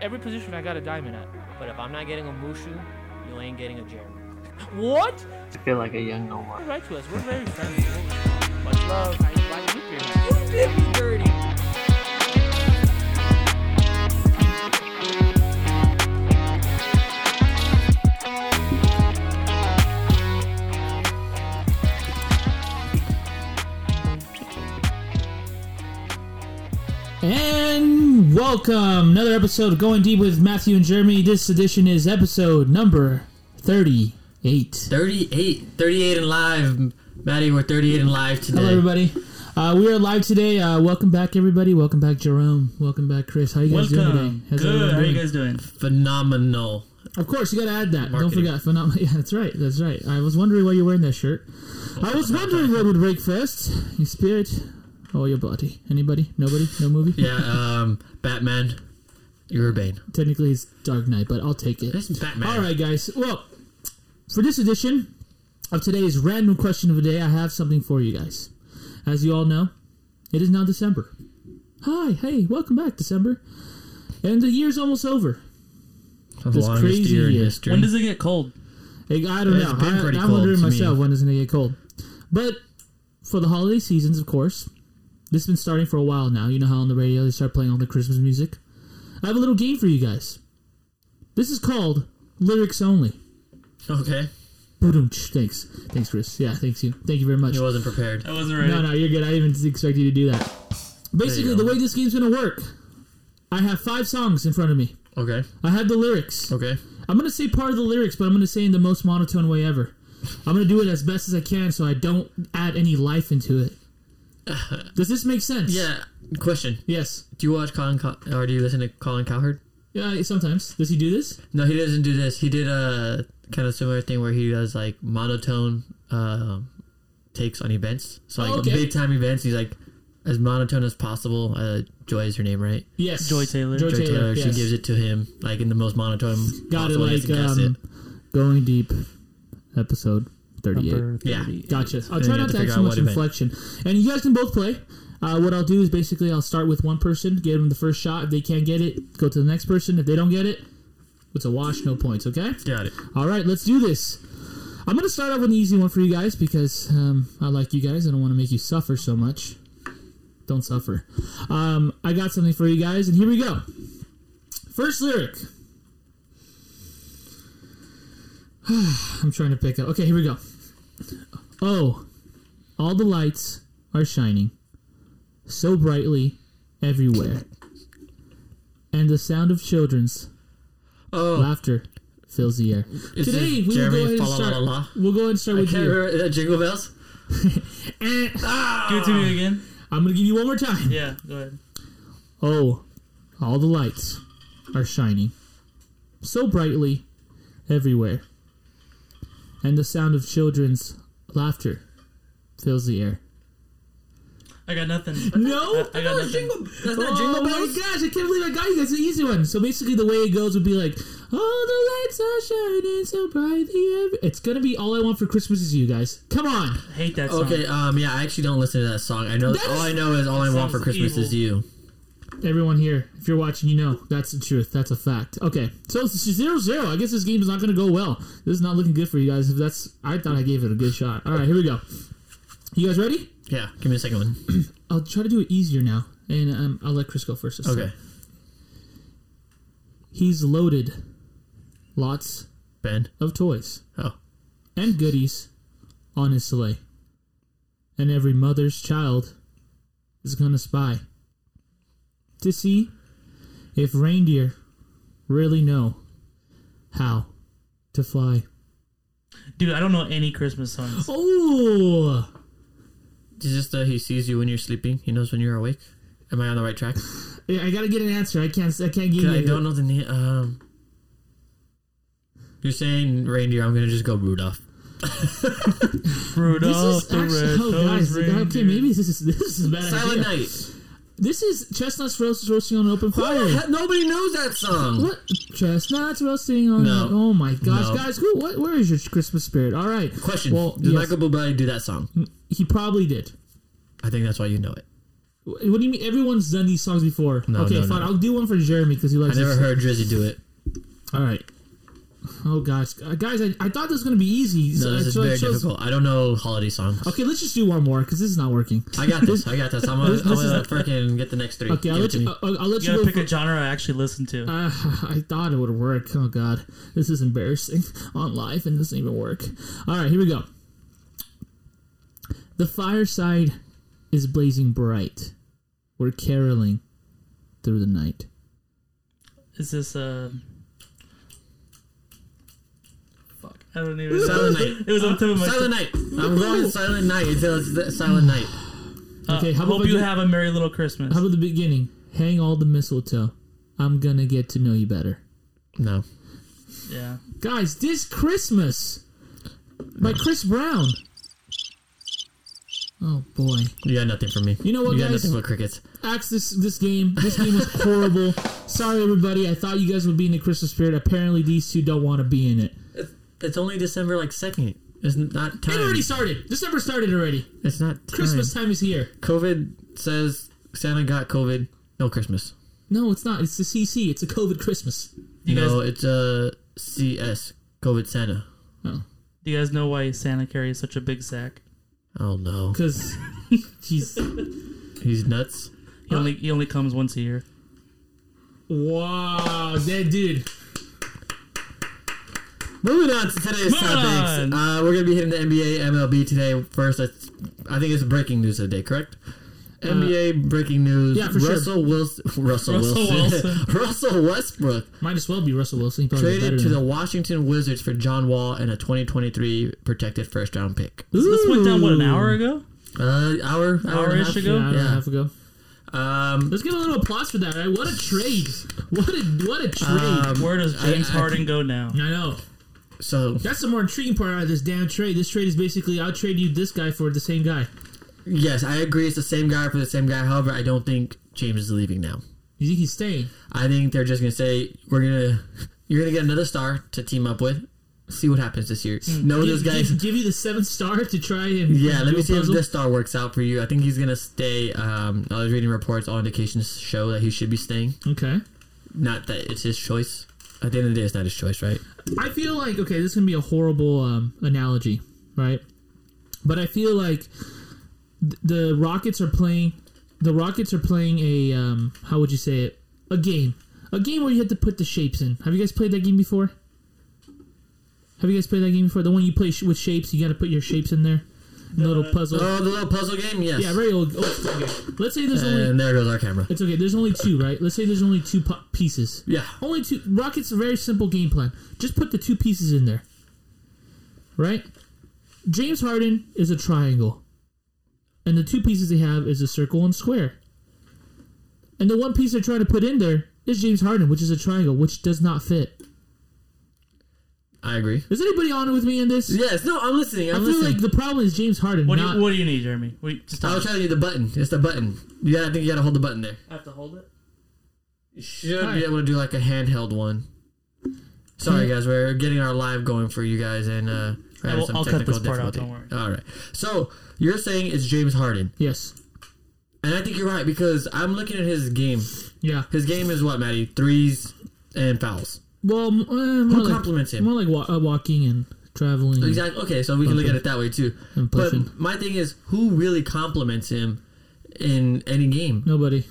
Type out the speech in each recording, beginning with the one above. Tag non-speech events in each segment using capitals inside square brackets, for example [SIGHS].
every position I got a diamond at. But if I'm not getting a Mushu, you ain't getting a Jeremy. [LAUGHS] What? I feel like a young Omar. Write to us. We're very [LAUGHS] friendly. Much love. I invite you here. You did me dirty. And welcome another episode of Going Deep with Matthew and Jeremy. This edition is episode number 38. 38. 38 and live. Maddie, we're 38 and live today. Hello, everybody. Uh, we are live today. Uh, welcome back, everybody. Welcome back, Jerome. Welcome back, Chris. How you guys doing today? How's Good. How you guys doing? Phenomenal. Of course, you got to add that. Marketing. Don't forget. phenomenal. [LAUGHS] yeah, that's right. That's right. I was wondering why you're wearing that shirt. I was [LAUGHS] wondering what would break first. Your spirit or your body? Anybody? Nobody? No movie? Yeah, um, Batman. You're Bane. Technically, it's Dark Knight, but I'll take it. This is Batman. All right, guys. Well, for this edition of today's random question of the day, I have something for you guys. As you all know, it is now December. Hi, hey, welcome back, December. And the year's almost over. The this longest crazy year in year. history. When does it get cold? Like, I don't It's know. been I, I'm cold wondering to me. myself when it's going to get cold. But for the holiday seasons, of course, this has been starting for a while now. You know how on the radio they start playing all the Christmas music? I have a little game for you guys. This is called Lyrics Only. okay. Thanks. Thanks, Chris. Yeah, thanks you. Thank you very much. I wasn't prepared. I wasn't ready. No, no, you're good. I didn't even expect you to do that. Basically, the way this game's gonna work, I have five songs in front of me. Okay. I have the lyrics. Okay. I'm gonna say part of the lyrics, but I'm gonna say in the most monotone way ever. I'm gonna do it as best as I can, so I don't add any life into it. [LAUGHS] Does this make sense? Yeah. Question. Yes. Do you watch Colin Cow- or do you listen to Colin Cowherd? Yeah. Sometimes. Does he do this? No, he doesn't do this. He did a kind of similar thing where he does like monotone um takes on events. So like Oh, okay. big time events, he's like as monotone as possible. Uh, Joy is her name, right? Yes. Joy Taylor. Joy, Joy Taylor. Taylor. She gives it to him like in the most monotone. Got it. possible. He Like has to guess um, going deep. Episode thirty-eight. Number Yeah. Gotcha. I'll try not to to add too much event. inflection. And you guys can both play. Uh, what I'll do is basically I'll start with one person, give them the first shot. If they can't get it, go to the next person. If they don't get it, it's a wash, no points. Okay. Got it. All right, let's do this. I'm gonna start off with an easy one for you guys because um, I like you guys. I don't want to make you suffer so much. Don't suffer. Um, I got something for you guys, and here we go. First lyric. [SIGHS] I'm trying to pick up. Okay, here we go. Oh, all the lights are shining so brightly everywhere, and the sound of children's Oh, laughter fills the air. is Today this we will go Jeremy ahead and Fa La La start. La? We'll go ahead and start I with can't you. remember that Jingle Bells. [LAUGHS] Eh, Give it to me again. I'm gonna give you one more time. Yeah, go ahead. Oh, all the lights are shining so brightly everywhere, and the sound of children's laughter fills the air. I got nothing. [LAUGHS] No, I, I got nothing. That's not oh Jingle my gosh, I can't believe I got you. That's an easy one. So basically, the way it goes would be like, "All the lights are shining so brightly." It's gonna be "All I Want for Christmas Is You," guys. Come on. I hate that song. Okay, um, yeah, I actually don't listen to that song. I know That all is- I know is all I want for Christmas evil. is you. Everyone here, if you're watching, you know that's the truth. That's a fact. Okay, so it's zero zero. I guess this game is not going to go well. This is not looking good for you guys. If that's, I thought I gave it a good shot. All right, here we go. You guys ready? Yeah, give me a second one. [CLEARS THROAT] I'll try to do it easier now, and um, I'll let Chris go first. this time. Okay, He's loaded, lots Ben. of toys Oh, and goodies on his sleigh, and every mother's child is gonna spy to see if reindeer really know how to fly. Dude, I don't know any Christmas songs. Oh, is this the he sees you when you're sleeping? He knows when you're awake. Am I on the right track? [SIGHS] Yeah, I gotta get an answer. I can't. I can't give you. I don't know the name. Um, you're saying reindeer. I'm gonna just go Rudolph. [LAUGHS] Rudolph This Rudolph is the actually. red Oh, guys. nosed Okay, maybe this is this is a bad Silent idea. Night. This is chestnuts roast, roasting on an open fire. Nobody knows that song. What chestnuts roasting on? No. Oh my gosh, No. guys! Who? What? Where is your Christmas spirit? All right. Question: Well, Does yes. Michael Bublé do that song? He probably did. I think that's why you know it. What do you mean? Everyone's done these songs before. No, okay, no, fine. I'll do one for Jeremy because he likes. It. I never heard Drizzy do it. All right. Oh gosh, Uh, guys, I, I thought this was gonna be easy. No, so- this is so very shows- difficult. I don't know holiday songs. Okay, let's just do one more because this is not working. I got this. I got this. [LAUGHS] I'm gonna, This- I'm this gonna freaking get the next three. Okay, I'll let you. me. I'll, I'll let You you. gotta pick for- a genre I actually listen to. Uh, [LAUGHS] I thought it would work. Oh god, this is embarrassing [LAUGHS] on live and doesn't even work. All right, here we go. The fireside is blazing bright. We're caroling through the night. Is this uh Fuck. I don't even Silent. Night. It was on the tip of my Silent Night. I'm going Silent Night until it's the Silent Night. Uh, Okay, how about hope if you do- have a merry little Christmas. How about the beginning? Hang all the mistletoe. I'm gonna get to know you better, No. yeah. guys. This Christmas by Chris Brown. Oh boy. You got nothing for me. You know what, You got guys? nothing but crickets. axe this this game. This game was horrible. [LAUGHS] Sorry, everybody. I thought you guys would be in the Christmas spirit. Apparently, these two don't want to be in it. It's, it's only December like second. It's not time. It already started. December started already. It's not time. Christmas time is here. COVID says Santa got COVID. No Christmas. No, it's not. It's the CC. It's a COVID Christmas. You no, guys it's a CS. COVID Santa. Oh, do you guys know why Santa carries such a big sack? Oh no. because [LAUGHS] he's He's nuts. He only he only comes once a year. wow, that dude. Moving on to today's Moving topics. Uh, we're gonna be hitting the NBA, MLB today. First, let's, I think it's breaking news of the day, correct? NBA breaking news. Uh, yeah, for sure. Russell Wilson. [LAUGHS] Russell, Russell Wilson. Wilson. [LAUGHS] Russell Westbrook Might as well be Russell Wilson. He traded to the Washington Wizards for John Wall and a 2023 protected first round pick. So this went down what an hour ago? Uh, hour, hour, hour ish ago? Yeah, hour and a half ago. Um, Let's give a little applause for that. Right? What a trade! What a what a trade! um, Where does James I- I Harden think- go now? I know. So That's the more intriguing part out of this damn trade. This trade is basically I'll trade you this guy for the same guy. yes, I agree. It's the same guy for the same guy. However, I don't think James is leaving now. You think he's staying? I think they're just gonna say we're gonna you're gonna get another star to team up with. See what happens this year. No, Give, those guys. give, give you the seventh star to try and yeah, let me see if puzzle? this star works out for you. I think he's gonna stay. Um, I was reading reports. All indications show that he should be staying. Okay. Not that it's his choice. At the end of the day, it's not his choice, right? I feel like okay, this is gonna be a horrible um, analogy, right? But I feel like th- the Rockets are playing. The Rockets are playing a um, how would you say it? A game, a game where you have to put the shapes in. Have you guys played that game before? Have you guys played that game before? The one you play sh- with shapes, you got to put your shapes in there. Little puzzle. Oh, the little puzzle game. Yes. yeah, very old. old school game. Let's say there's only. And there goes our camera. It's okay. There's only two, right? Let's say there's only two pu- pieces. Yeah. Only two. Rockets a very simple game plan. Just put the two pieces in there. Right? James Harden is a triangle. And the two pieces they have is a circle and square. And the one piece they're trying to put in there is James Harden, which is a triangle, which does not fit. I agree. Is anybody on with me in this? Yes. No, I'm listening. I I'm feel listening. like the problem is James Harden, What do not you What do you need, Jeremy? What do you, just I tell was me. telling you the button. It's the button. You gotta I think you gotta hold the button there. I have to hold it. You should Alright. be able to do like a handheld one. Sorry, Hmm. guys, we're getting our live going for you guys, and uh, we're will- some I'll cut this part out, don't worry. All right. So you're saying it's James Harden, Yes. and I think you're right because I'm looking at his game. Yeah. His game is what, Maddie? Threes and fouls. Well, uh, Who like, compliments him? more like wa- uh, walking and traveling Exactly. Okay, so we can look at it that way too. But my thing is, who really compliments him in any game? Nobody.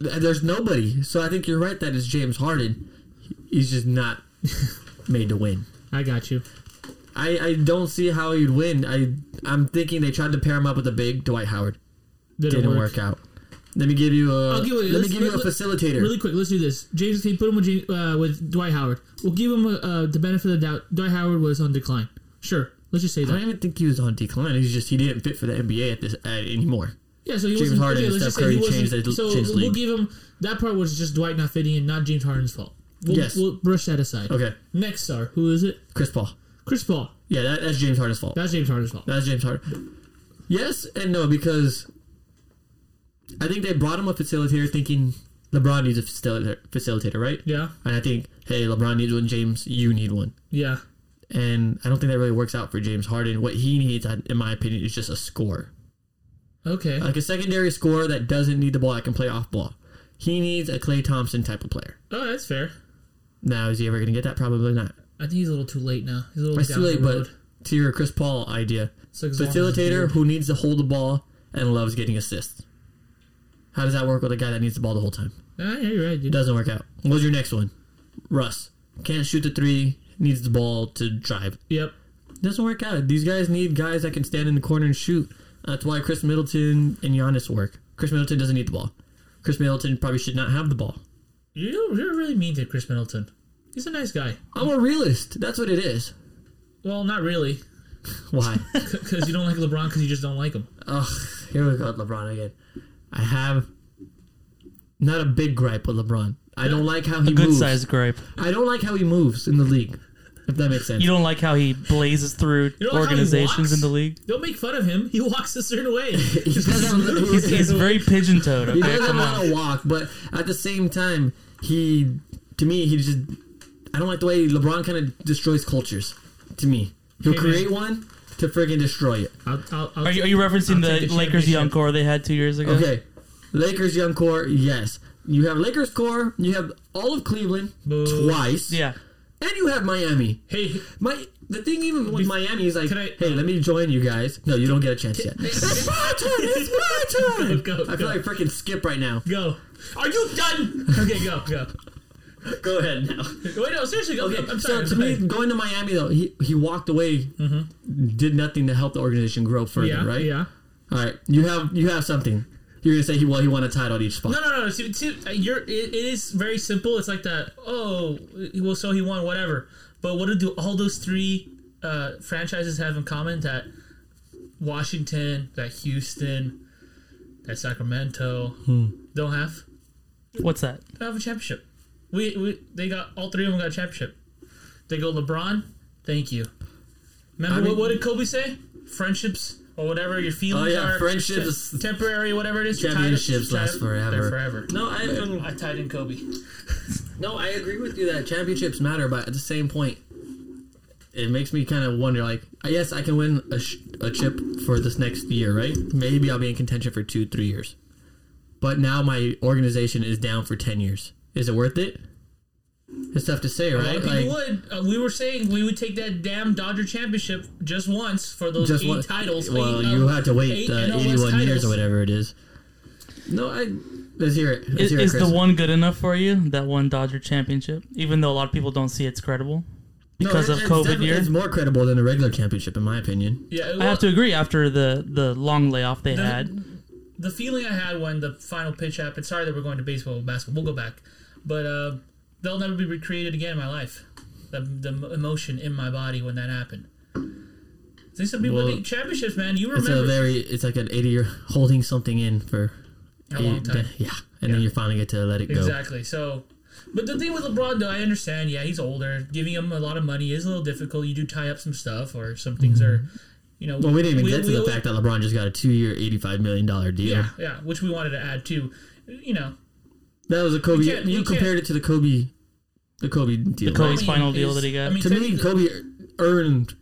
There's nobody. So I think you're right that it's James Harden. He's just not [LAUGHS] made to win. I got you. I, I don't see how he'd win. I I'm thinking they tried to pair him up with a big Dwight Howard. Didn't, Didn't work. work. out. Let me give you a I'll give it- let me give you a facilitator. Really quick, let's do this. James, can you put him with, James, uh, with Dwight Howard? We'll give him uh, uh, the benefit of the doubt. Dwight Howard was on decline. Sure. Let's just say that. I don't even think he was on decline. He's just he didn't fit for the NBA at this uh, anymore. Yeah, so he James wasn't. Harden okay, and Steph just say he Curry changed the- so changed we'll league. give him that part was just Dwight not fitting in, not James Harden's fault. We'll, Yes. we'll brush that aside. Okay, Next star, who is it? Chris Paul. Chris Paul. Yeah, that, that's James Harden's fault. That's James Harden's fault. That's James Harden. Yes and no because I think they brought him a facilitator thinking LeBron needs a facilitator, facilitator, right? Yeah, And I think hey, LeBron needs one. James, you need one. yeah. And I don't think that really works out for James Harden. What he needs, in my opinion, is just a score. Okay. Like a secondary scorer that doesn't need the ball, that can play off ball. He needs a Klay Thompson type of player. oh, that's fair. Now, is he ever going to get that? Probably not. I think he's a little too late now. He's a little It's too late, but to your Chris Paul idea, It's like as long as it's facilitator who needs to hold the ball and loves getting assists. How does that work with a guy that needs the ball the whole time? Ah, yeah, you're right, It dude. doesn't work out. What's your next one? Russ can't shoot the three, needs the ball to drive. Yep. Doesn't work out. These guys need guys that can stand in the corner and shoot. That's why Khris Middleton and Giannis work. Khris Middleton doesn't need the ball. Khris Middleton probably should not have the ball. You you're really mean to Khris Middleton. He's a nice guy. I'm a realist. That's what it is. Well, not really, Why? [LAUGHS] because you don't like LeBron because you just don't like him. Ugh, here we go, with LeBron again. I have not a big gripe with LeBron. I don't like how he A good moves. sized gripe. I don't like how he moves in the league. If that makes sense. You don't like how he blazes through You don't like how he organizations walks? in the league. Don't make fun of him. He walks a certain way. [LAUGHS] he does have, He's, he's very pigeon toed. he Okay, does have come on. lot of walk, but at the same time, he to me he just I don't like the way LeBron kind of destroys cultures. To me, he'll Hey, man. create one to friggin' destroy it. I'll, I'll, I'll Are you, are you referencing I'll the the Lakers young core they had two years ago? Okay, Lakers young core, yes. You have Lakers core. You have all of Cleveland Boo. twice. Yeah. and you have Miami. Hey, My the thing even with Miami is like, I- hey, let me join you guys. No, you don't get a chance yet. [LAUGHS] it's my turn. It's my [LAUGHS] turn. Go, go, I feel go. like freaking skip right now. go. Are you done? Okay, go, go. [LAUGHS] Go ahead now. [LAUGHS] Wait, no, seriously, go. Okay, I'm so to me, going to Miami though, he he walked away, did nothing to help the organization grow further, yeah, right? yeah. All right, you have you have something. You're gonna say he well he won a title at each spot. No, no, no. See, see, uh, you're. It, it is very simple. It's like that. Oh, well, so he won whatever. But what do all those three uh, franchises have in common? That Washington, that Houston, that Sacramento Hmm. don't have. What's that? Don't have a championship. We, we they got all three of them got a championship. They go LeBron. Thank you. Remember I mean- what, what did Kobe say? Friendships or whatever your feelings Oh, yeah, are. friendships- te- temporary, whatever it is. Championships tied last forever. Forever. No, I um, I tied in Kobe. no, I agree with you that championships matter, but at the same point, it makes me kind of wonder. Like, yes, I can win a, sh- a chip for this next year, right? Maybe I'll be in contention for two, three years. But now my organization is down for ten years. Is it worth it? It's tough to say, A lot right? of people Like, would. Uh, we were saying we would take that damn Dodger championship just once for those just eight one titles. Well, eight, you um, had to wait eight uh, NL West eighty-one years or whatever it is. No, I let's hear it. Let's Is, hear it, is the one good enough for you? That one Dodger championship? Even though a lot of people don't see it's credible No, because it- of COVID definitely- year. It's more credible than a regular championship, in my opinion. Yeah, I have to agree. After the the long layoff they the, had, the feeling I had when the final pitch happened. Sorry that we're going to baseball, basketball. We'll go back, but uh, they'll never be recreated again in my life. The, the emotion in my body when that happened. See, some people Well, think championships, man. You remember? It's a very, it's like an eighty-year holding something in for a long time. Yeah, and then you finally get to let it go. Exactly. So, but the thing with LeBron, though, I understand. Yeah, he's older. Giving him a lot of money is a little difficult. You do tie up some stuff, or some things are, you know. Mm-hmm. Well, we didn't even get to the fact that LeBron just got a two-year, eighty-five million dollar deal. Yeah, yeah, which we wanted to add too. You know, That was a Kobe. can't- You compared it to the Kobe, the Kobe deal. the Kobe's I mean, final deal is- that he got. I mean, to me, technically- Kobe earned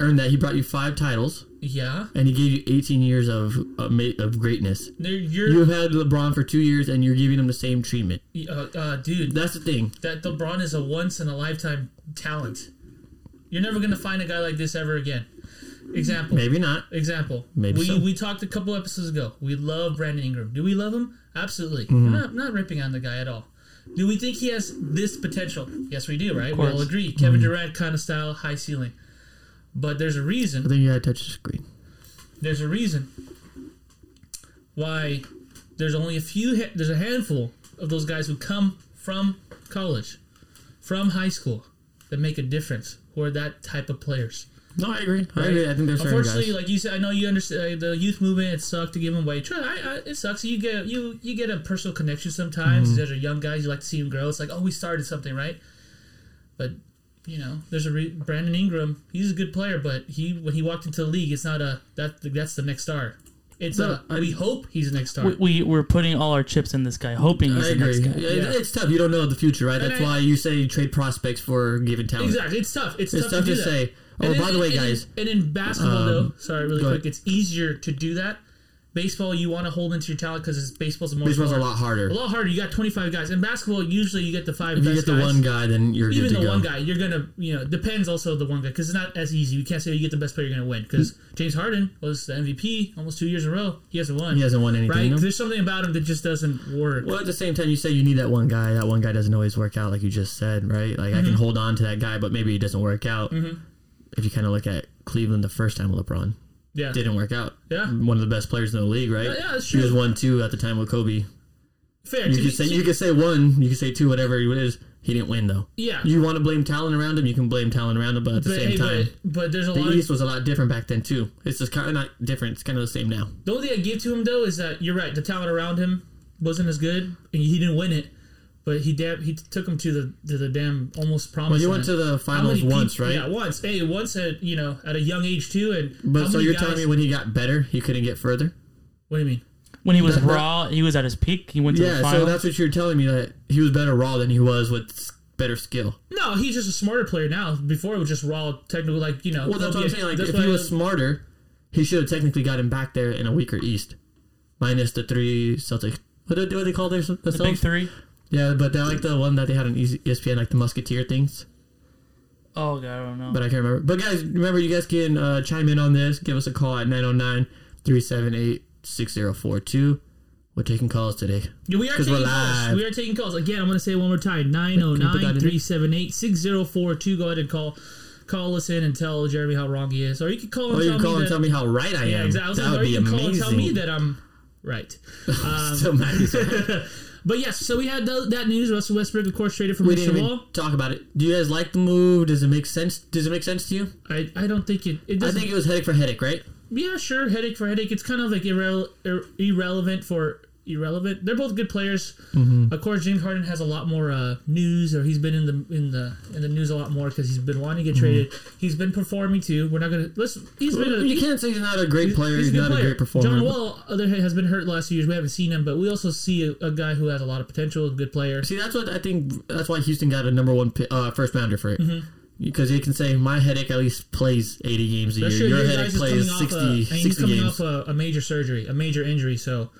earned that. He brought you five titles, yeah, and he gave you eighteen years of of, of greatness. You're, You've had LeBron for two years, and you're giving him the same treatment. uh, uh, dude. That's the thing. that LeBron is a once in a lifetime talent. You're never gonna find a guy like this ever again. Example. Maybe not. Example. Maybe we so. we talked a couple episodes ago. We love Brandon Ingram. Do we love him? Absolutely. Mm-hmm. Not not ripping on the guy at all. Do we think he has this potential? Yes, we do. Right? We all course. agree. Mm-hmm. Kevin Durant kind of style, high ceiling. But there's a reason. I think you gotta touch the screen. There's a reason why there's only a few. There's a handful of those guys who come from college, from high school, that make a difference. Who are that type of players? No, I agree. I agree. I think there's Unfortunately, guys. like you said, I know you understand the youth movement. It sucked to give them away. Try, I, I, it sucks. You get you you get a personal connection sometimes. Mm-hmm. These guys are young guys. You like to see them grow. It's like, oh, we started something, right? But you know, there's a re- Brandon Ingram. He's a good player, but he when he walked into the league, it's not a that that's the next star. It's No, a I- we hope he's the next star. we, we we're putting all our chips in this guy, hoping he's I the next guy. Yeah, Yeah. It's tough. You don't know the future, right? And That's I- why you say you trade prospects for given talent. exactly, it's tough. It's, It's tough, tough to, to do Oh, And by in- the way, and in- guys, and in basketball, um, though, sorry, really quick, ahead. it's easier to do that baseball you want to hold into your talent because baseball's more Baseball's a lot harder. a lot harder. You got 25 guys. In basketball, usually you get the five If you get the guys. one guy, then you're Even the go. one guy, you're gonna, you know, depends also the one guy because it's not as easy. You can't say you get the best player, you're gonna win. Because James Harden was the MVP almost two years in a row. He hasn't won. He hasn't won anything. right? no? There's something about him that just doesn't work. Well, at the same time, you say you need that one guy. That one guy doesn't always work out, like you just said, right? Like I Mm-hmm. can hold on to that guy, but maybe he doesn't work out. If you kind of look at Cleveland the first time with LeBron, Yeah, didn't work out. Yeah. one of the best players in the league, right? Yeah, yeah, that's He was one two at the time with Kobe. fair. You could say you could say one, you could say two, whatever it is. He didn't win though. yeah, You want to blame talent around him, you can blame talent around him, but at the but, same hey, time, but, but there's a lot the of East was a lot different back then too. It's just kind of not different. It's kind of the same now. The only thing I give to him though is that you're right. The talent around him wasn't as good, and he didn't win it. But he damn, he took him to the to the damn almost promise. Well, he land. went to the How finals once, peop- right? Yeah, once. Hey, once at you know at a young age too. And But so you're guys- telling me when he got better, he couldn't get further? What do you mean? When he was That- that- raw, he was at his peak. He went to the Yeah, so that's what you're telling me that he was better raw than he was with better skill. No, he's just a smarter player now. Before it was just raw technical, like you know. Well, that's what I'm saying. Like, if he I- was smarter, he should have technically gotten back there in a weaker East, minus the three Celtics. What do, what do they call their the big three. Yeah, but they're like the one that they had on ESPN, like the Musketeer things. Oh god, I don't know. But I can't remember. But guys, remember, you guys can uh, chime in on this. Give us a call at 909 378 6042. We're taking calls today. Yeah, we are taking we're calls. We are taking calls. Again, I'm going to say it one more time 909 378 6042. Go ahead and call call us in and tell Jeremy how wrong he is. Or you can call and Or you tell call me and that, tell me how right I am. Yeah, exactly. That would or be you can call amazing. and tell me that I'm right. Um, [LAUGHS] Still mad he's right. [LAUGHS] but yes, so we had th- that news. Russell Westbrook, of course, traded for We didn't even talk about it. Do you guys like the move? Does it make sense? Does it make sense to you? I, I don't think it. It I think it was headache for headache, right? yeah, sure. Headache for headache. It's kind of like irrele- ir- irrelevant for irrelevant. They're both good players. Mm-hmm. Of course, James Harden has a lot more uh, news, or he's been in the in the in the news a lot more because he's been wanting to get traded. He's been performing too. We're not gonna listen. He's been. A, Mm-hmm. you he- can't say he's not a great player. He's, a good not a great performer. John Wall, other hand, has been hurt last few years. We haven't seen him, but we also see a, a guy who has a lot of potential, a good player. See, that's what I think. That's why Houston got a number one uh, first rounder for it. Mm-hmm. Because he can say my headache at least plays 80 games a year. True. Your Your headache plays coming off a, he's 60 coming games. off a, a major surgery, a major injury. So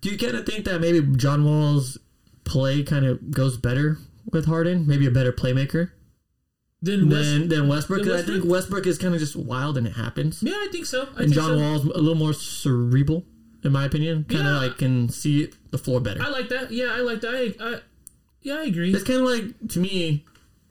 Do you kind of think that maybe John Wall's play kind of goes better with Harden? Maybe a better playmaker then West, than, than Westbrook? than 'Cause I think Westbrook? Is kind of just wild and it happens. yeah, I think so. I and think John so. Wall's a little more cerebral, in my opinion. Kind of Yeah. like can see the floor better. I like that. Yeah, I like that. I, I yeah, I agree. It's kind of like to me,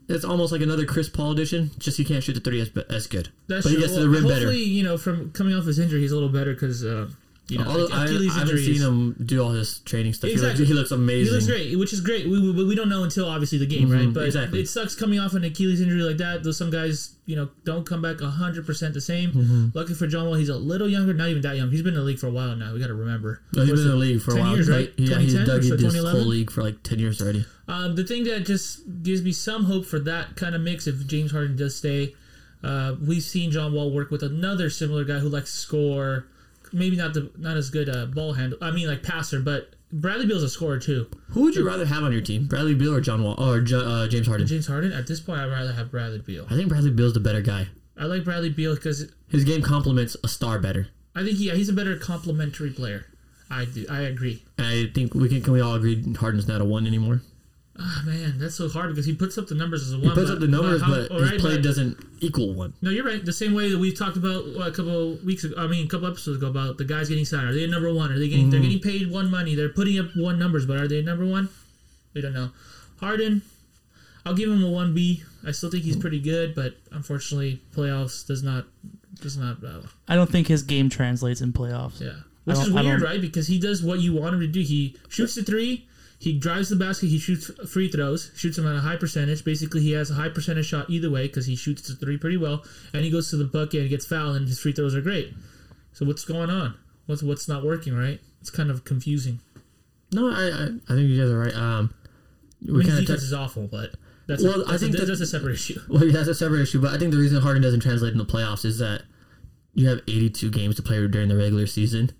it's almost like another Chris Paul edition. Just he can't shoot the three as as good, That's but he true. gets to the rim hopefully, better. you know, from coming off his injury, he's a little better because uh, you know, I, Achilles I haven't injury. seen him do all his training stuff. He, Exactly. looks, he looks amazing. He looks great, which is great. We, we, we don't know until obviously the game, right? Mhm, But exactly. it sucks coming off an Achilles injury like that. Though some guys, you know, don't come back hundred percent the same. Mm-hmm. Lucky for John Wall, he's a little younger, not even that young. He's been in the league for a while now. We got to remember. He's been in the league for a while. years, right? yeah, he's dug so into this whole league for like ten years already. Um, the thing that just gives me some hope for that kind of mix, if James Harden does stay, uh, we've seen John Wall work with another similar guy who likes to score. Maybe not the not as good a ball handle. I mean, like passer, but Bradley Beal's a scorer too. Who would you rather have on your team, Bradley Beal or John Wall or Jo- uh, James Harden? James Harden. At this point, I'd rather have Bradley Beal. I think Bradley Beal's the better guy. I like Bradley Beal because His game complements a star better. I think yeah, he's a better complementary player. I do. I agree. I think we can can we all agree Harden's not a one anymore. Ah man, that's so hard because he puts up the numbers as a one. He puts but, up the numbers, how- but his right, play but- doesn't equal one. No, you're right. The same way that we talked about what, a couple weeks ago. I mean, a couple episodes ago about the guys getting signed. Are they number one? Are they getting? They're getting paid one money. They're putting up one numbers, but are they number one? We don't know. Harden, I'll give him a one B. I still think he's pretty good, but unfortunately, playoffs does not does not. Uh, I don't think his game translates in playoffs. yeah, which is weird, right? Because he does what you want him to do. He shoots the three. He drives the basket. He shoots free throws. Shoots them at a high percentage. Basically, he has a high percentage shot either way because he shoots the three pretty well. And he goes to the bucket and gets fouled, and his free throws are great. So what's going on? What's what's not working? Right? It's kind of confusing. No, I I, I think you guys are right. Um, I we mean, kind of defense is awful, but that's Well, a, I that's, think a, that- that's a separate issue. [LAUGHS] Well, yeah, that's a separate issue, but I think the reason Harden doesn't translate in the playoffs is that you have 82 games to play during the regular season.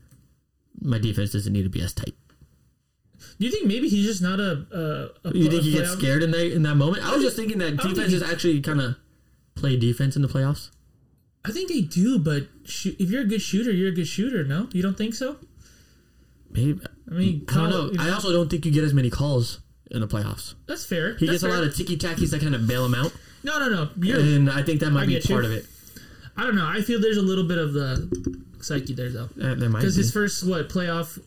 My defense doesn't need to be as tight. Do you think maybe he's just not a? a, a You think he gets playoff- scared in that in that moment? I was just thinking that don't think defenses actually kind of play defense in the playoffs. I think they do, but shoot, if you're a good shooter, you're a good shooter. No, you don't think so? Maybe I mean, I don't know. I also don't think you get as many calls in the playoffs. that's fair. He That's gets a lot of ticky tackies that kind of bail him out, no, no, no. You're, and I think that might I be get you. part of it. I don't know. I feel there's a little bit of the psyche there though, Uh, there might because his first what playoff,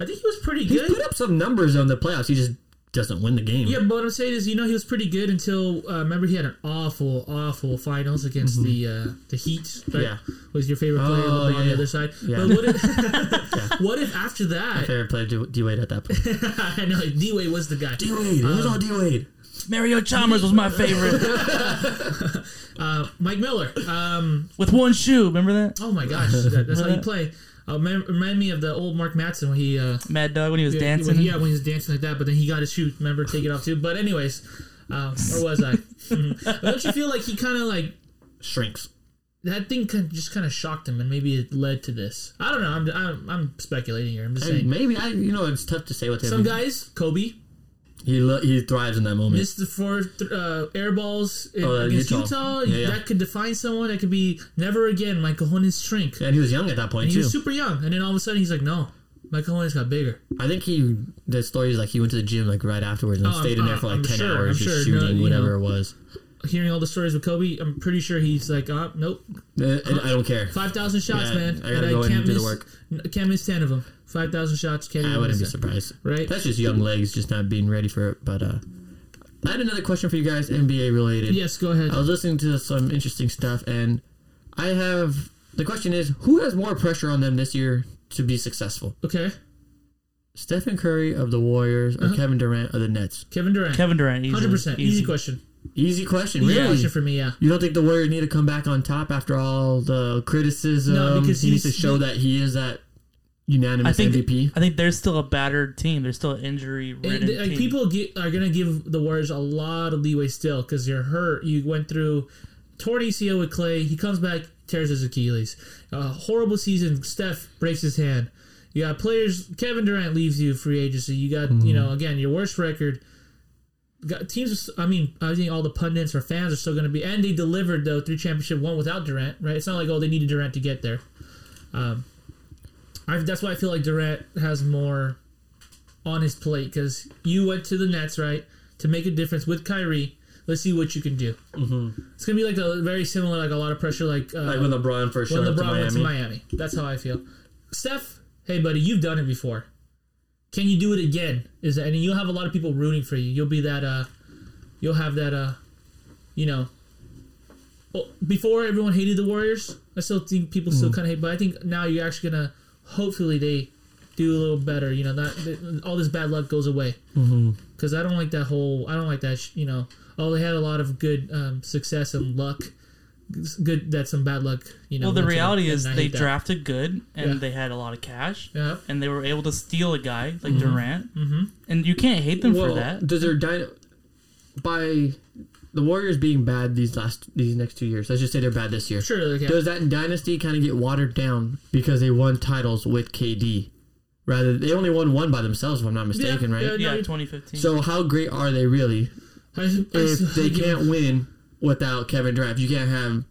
I think he was pretty He's good. put up some numbers on the playoffs. He just doesn't win the game. Yeah, but what I'm saying is, you know, he was pretty good until uh, remember he had an awful, awful finals against the uh, the Heat. Right? Mm-hmm. Yeah. was your favorite player Oh, LeBron yeah, on the yeah. other side. Yeah. But what if, [LAUGHS] [LAUGHS] what if after that, Favorite player D Wade at that point. [LAUGHS] I know D Wade was the guy. D Wade. It was all D Wade. Mario Chalmers was my favorite Uh, Mike Miller. Um, with one shoe. Remember that? oh my gosh, that, that's how you play. Uh, remind, remind me of the old Mark Madsen when he uh, Mad Dog when he was yeah, dancing. When, yeah, when he was dancing like that, but then he got his shoe. Remember, take it off too. But anyways, uh, where was I? [LAUGHS] Mhm. But Don't you feel like he kind of like Shrinks. that thing kind of just kind of shocked him, and maybe it led to this. I don't know. I'm I'm, I'm speculating here. I'm just And saying. maybe I, you know, it's tough to say what. Some guys, Kobe, he lo- he thrives in that moment. missed the four th- uh, air balls in, Oh, uh, against Utah. Utah. Yeah, yeah. That could define someone. That could be never again. My cojones shrink. and he was young at that point And he too. was super young, and then all of a sudden he's like, no, my cojones got bigger. I think he the story is like he went to the gym like right afterwards and Oh, I'm- stayed in there for like I'm ten sure, hours I'm just sure. Shooting you whatever know. it was. Hearing all the stories with Kobe, I'm pretty sure he's like, oh, nope, Uh, and I don't care. five thousand shots, Yeah, man, I gotta and go I in can't and do the miss. work. Can't miss ten of them. Five thousand shots, can't I wouldn't be miss it. surprised. Right? That's just young legs just not being ready for it. But uh, I had another question for you guys, NBA related. Yes, go ahead. I was listening to some interesting stuff, and I have the question is who has more pressure on them this year to be successful? Okay, Stephen Curry of the Warriors or Uh-huh. Kevin Durant of the Nets? Kevin Durant. Kevin Durant, easy, Hundred percent, easy question. Easy question, Easy really. question for me. Yeah. You don't think the Warriors need to come back on top after all the criticism? No, because he needs to he's- show that he is that unanimous I think MVP. I think there's still a battered team. There's still an injury ridden like team. people get, are gonna give the Warriors a lot of leeway still because you're hurt. You went through torn ACL with Klay. He comes back, tears his Achilles. A horrible season. Steph breaks his hand. You got players. Kevin Durant leaves you free agency. You got you mm-hmm. know again your worst record. Teams. I mean, I think all the pundits or fans are still going to be, and they delivered though three championship one without Durant. Right? It's not like oh they needed Durant to get there. Um, I, that's why I feel like Durant has more on his plate because you went to the Nets, right, to make a difference with Kyrie. Let's see what you can do. Mm-hmm. It's gonna be like a very similar, like a lot of pressure, like, uh, like when LeBron first when showed up to LeBron went to Miami. That's how I feel. Steph, hey buddy, you've done it before. Can you do it again? Is that, and you'll have a lot of people rooting for you. You'll be that. uh You'll have that. uh You know. Well, before everyone hated the Warriors. I still think people still kind of hate, but I think now you're actually gonna. Hopefully they do a little better. You know that all this bad luck goes away. Because I don't like that whole. I don't like that. sh- You know. Oh, they had a lot of good um, success and luck. It's good that some bad luck. You know. well, the went to them, reality and is they that. drafted good and Yeah. they had a lot of cash Yeah. and they were able to steal a guy like Durant. Mm-hmm. And you can't hate them for that. Does their dyna- by the Warriors being bad these last these next two years? Let's just say they're bad this year. Sure. Okay. Does that dynasty kind of get watered down because they won titles with KD? Rather, they only won one by themselves, if I'm not mistaken, right? yeah, Yeah, 2015. So how great are they really I, I, if they can't win without Kevin Durant? You can't have,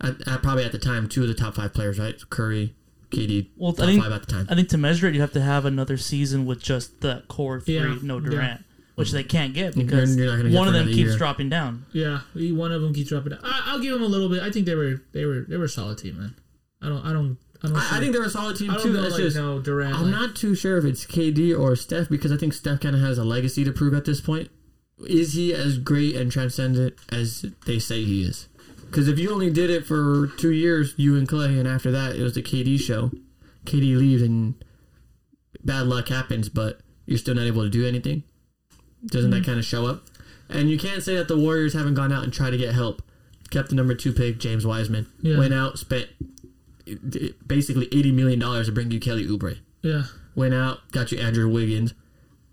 at, at, probably at the time, two of the top five players, right? Curry, KD, Well, top I think five at the time. I think to measure it, you have to have another season with just the core three, Yeah, no yeah. Durant, which they can't get because you're not gonna get one of them keeps year. dropping down. Yeah, one of them keeps dropping. Down. I, I'll give them a little bit. I think they were they were they were a solid team, man. I don't I don't I. I, I think they're a solid team I don't too. know, like, just no Durant. I'm like- not too sure if it's KD or Steph because I think Steph kind of has a legacy to prove at this point. Is he as great and transcendent as they say he is? Because if you only did it for two years, you and Klay, and after that it was the KD show, KD leaves and bad luck happens, but you're still not able to do anything. Doesn't that mm-hmm. kind of show up? And you can't say that the Warriors haven't gone out and tried to get help. Kept the number two pick, James Wiseman. Yeah. Went out, spent basically eighty million dollars to bring you Kelly Oubre Yeah, went out, got you Andrew Wiggins.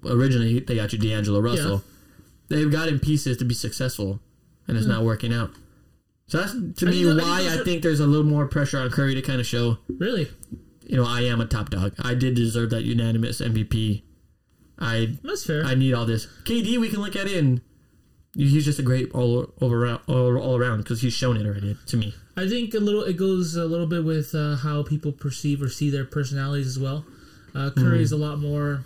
Originally, they got you D'Angelo Russell. They've gotten pieces to be successful, and it's not working out. So that's to I me I why those I think there's a little more pressure on Curry to kind of show, really. you know, I am a top dog. I did deserve that unanimous MVP. I That's fair. I need all this. KD, we can look at it, and he's just a great all over all, all around because he's shown it already to me. I think a little it goes a little bit with uh, how people perceive or see their personalities as well. Uh, Curry's a lot more.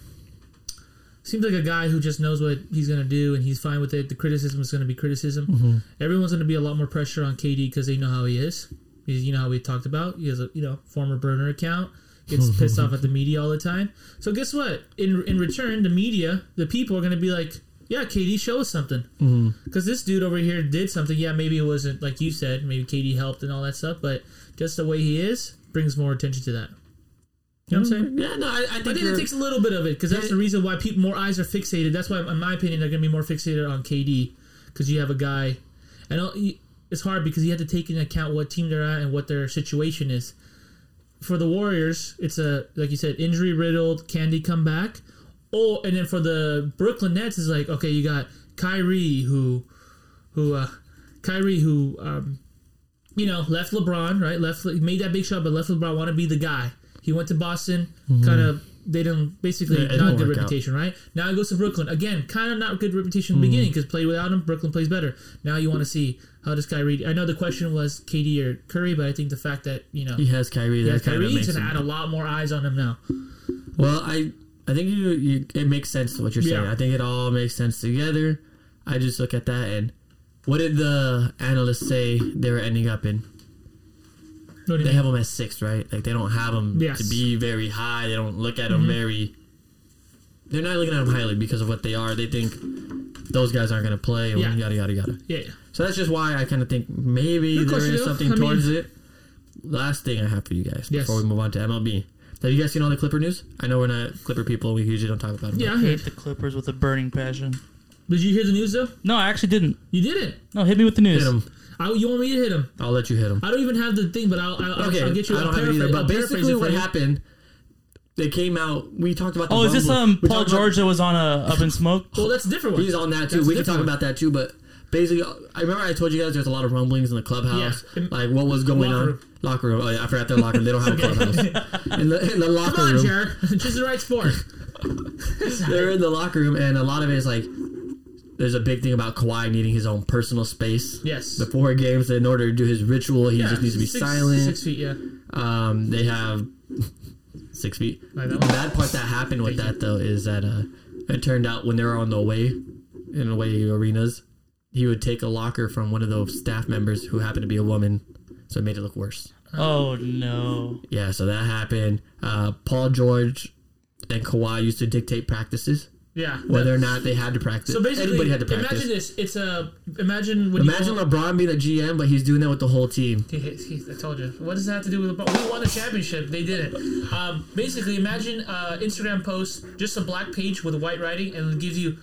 Seems like a guy who just knows what he's gonna do and he's fine with it. The criticism is gonna be criticism. Mm-hmm. Everyone's gonna be a lot more pressure on KD because they know how he is. He's, you know how we talked about. He has a you know former burner account. Gets [LAUGHS] pissed off at the media all the time. So guess what? In in return, the media, the people are gonna be like, yeah, KD, show us something. Mm-hmm. Because this dude over here did something. Yeah, maybe it wasn't like you said. Maybe KD helped and all that stuff, but just the way he is brings more attention to that. You know what I'm saying? Yeah, no, I, I I think, think it takes a little bit of it because that's Yeah. the reason why people more eyes are fixated. That's why, in my opinion, they're going to be more fixated on KD because you have a guy, and it's hard because you have to take into account what team they're at and what their situation is. For the Warriors, it's a like you said, injury riddled. Can they come back? Oh, and then for the Brooklyn Nets, is like okay, you got Kyrie who, who, uh, Kyrie who, um, you know, left LeBron right, left made that big shot, but left LeBron want to be the guy. He went to Boston, mm-hmm. kind of. They didn't basically Yeah, not good work out. reputation, right? Now he goes to Brooklyn again, kind of not good reputation in the mm-hmm. beginning because played without him, Brooklyn plays better. Now you want to see how does Kyrie? I know the question was KD or Curry, but I think the fact that you know he has Kyrie. kind of Kyrie's gonna add a lot more eyes on him now. Well, I I think you, you it makes sense what you're saying. Yeah. I think it all makes sense together. I just look at that and what did the analysts say they were ending up in? What do you They mean? have them at six, right? Like they don't have them Yes. to be very high. They don't look at them mm-hmm. very. They're not looking at them highly because of what they are. They think those guys aren't going to play. Yeah. Yada yada yada. yeah, yeah. So that's just why I kind of think maybe Good there question, is something I mean- towards it. Last thing I have for you guys Yes. before we move on to MLB. Have you guys seen all the Clipper news? I know we're not Clipper people. We usually don't talk about them. Yeah, I I hate the Clippers with a burning passion. Did you hear the news though? No, I actually didn't. You didn't. No, hit me with the news. Hit 'em. I, you want me to hit him? I'll let you hit him. I don't even have the thing, but I'll, I'll, Okay, I'll get you. I I'll don't have it either. But I'll paraphrase basically, what happened? They came out. We talked about. The Oh, is this um Paul talked about- George that was on a Up in Smoke? [LAUGHS] Well, that's a different one. He's on that too. That's we can talk different about that too. But basically, I remember I told you guys there's a lot of rumblings in the clubhouse. Yeah. Like what was going Locker on? room. Locker room. Oh yeah, I forgot their locker room. They don't have a clubhouse. [LAUGHS] in, the, in the locker Come on, room, Jared. [LAUGHS] Choose the right sport. they're in the locker room, and a lot of it is like there's a big thing about Kawhi needing his own personal space. Yes. Before games, in order to do his ritual, he Yeah, just needs to be six- silent. Six feet, yeah. Um, they have [LAUGHS] six feet. Like The bad part that happened with that though is that uh, it turned out when they were on the away in away arenas, he would take a locker from one of those staff members who happened to be a woman, so it made it look worse. Oh no. Yeah, so that happened. Uh, Paul George and Kawhi used to dictate practices, Yeah. whether or not they had to practice. so basically, Anybody had to practice. imagine this. It's a imagine when Imagine you LeBron being the GM, but he's doing that with the whole team. He- he- I told you. What does that have to do with LeBron? We won the championship. They didn't. Um, basically, imagine uh, Instagram post just a black page with white writing, and it gives you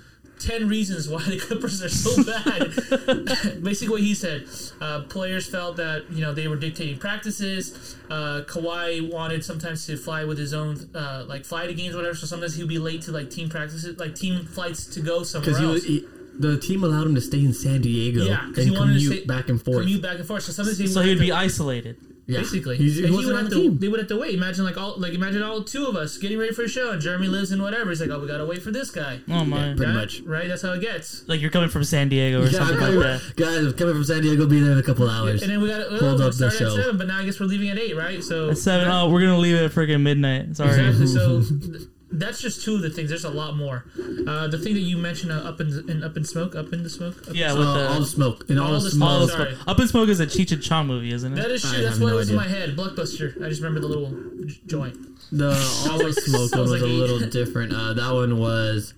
ten reasons why the Clippers are so [LAUGHS] bad. [LAUGHS] basically, what he said: uh, players felt that you know they were dictating practices. Uh, Kawhi wanted sometimes to fly with his own uh, like fly to games, or whatever. So sometimes he'd be late to like team practices, like team flights to go somewhere Because he, else. he, the team allowed him to stay in San Diego Yeah, 'cause and he wanted to commute stay- back and forth. Commute back and forth. So sometimes he So would he'd be to- isolated. Yeah. Basically, He's, he And he would have the to, team. they would have to wait. Imagine like all like imagine all two of us getting ready for a show, and Jeremy lives in whatever. He's like, oh, we gotta wait for this guy. Oh my. Pretty Right? much. right? That's how it gets. Like you're coming from San Diego or Yeah, something I'm like that. guys, coming from San Diego. Be there in a couple hours. And then we gotta Hold oh, up the show. at seven, but now I guess we're leaving at eight, right? So At seven. Oh, we're gonna leave at freaking midnight. Sorry. Exactly. So th- [LAUGHS] that's just two of the things. There's a lot more. Uh, the thing that you mentioned, uh, up in, the, in up in smoke, up in the smoke. Up in Yeah, Uh, with all the the. smoke and all, All the the smoke. All the Sorry. smoke. Up in Smoke is a Cheech and Chong movie, isn't That it? is I true. That's have what no was in my head. Blockbuster. I just remember the little j- joint. The [LAUGHS] all the smoke one was like a eight. little different. Uh, that one was.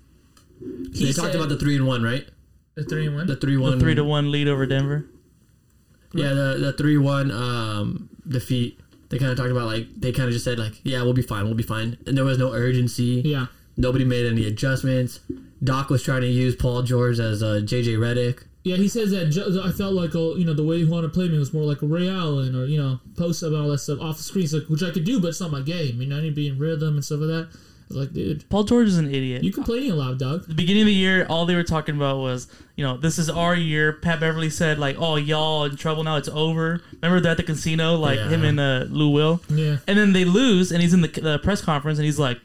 He they talked about the three and one, right? the three and one. The three one. The three to one lead over Denver. Yeah, the the three one um, defeat. They kind of talked about like they kind of just said like, yeah, we'll be fine, we'll be fine, and there was no urgency. yeah. Nobody made any adjustments. Doc was trying to use Paul George as uh, JJ Redick. Yeah, he says that I felt like a, you know the way he wanted to play me was more like a Ray Allen or you know post up and all that stuff off the screen, like which I could do, but it's not my game. You know, I need to be in rhythm and stuff like that. Like, dude, Paul George is an idiot. you complaining a lot, dog. the beginning of the year, all they were talking about was, you know, this is our year. Pat Beverley said, like, oh, y'all in trouble now. It's over. Remember that at the casino, like Yeah. him and uh, Lou Will? Yeah, And then they lose, and he's in the, the press conference, and he's like,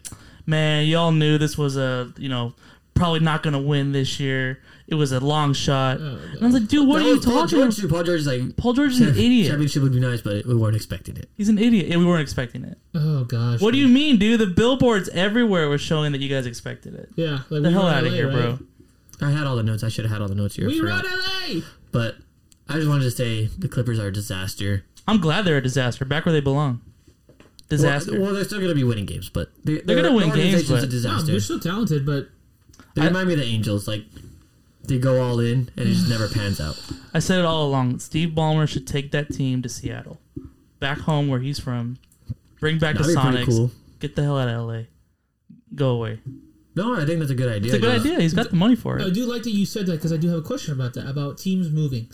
man, y'all knew this was a, you know, probably not going to win this year. It was a long shot. Oh, and I was like, dude, what That are you Paul talking George, about? Paul George is like Paul George is an idiot. championship would be nice, but we weren't expecting it. He's an idiot. Yeah, we weren't expecting it. Oh gosh. What do you mean, dude? The billboards everywhere were showing that you guys expected it. Yeah, like The we hell run out of here, right? bro. I had all the notes. I should have had all the notes here. I We forgot. run LA. But I just wanted to say the Clippers are a disaster. I'm glad they're a disaster. Back where they belong. Disaster. Well, well, they're still going to be winning games, but they, They're gonna win games, but- a No, they're still talented, but they I- remind me of the Angels. Like they go all in and it just never pans out. [SIGHS] I said it all along. Steve Ballmer should take that team to Seattle, back home where he's from. Bring back That'd the be Sonics. cool. Get the hell out of LA. Go away. No, I think that's a good idea. It's a good Just- idea. He's got the money for it. I do like that you said that because I do have a question about that about teams moving.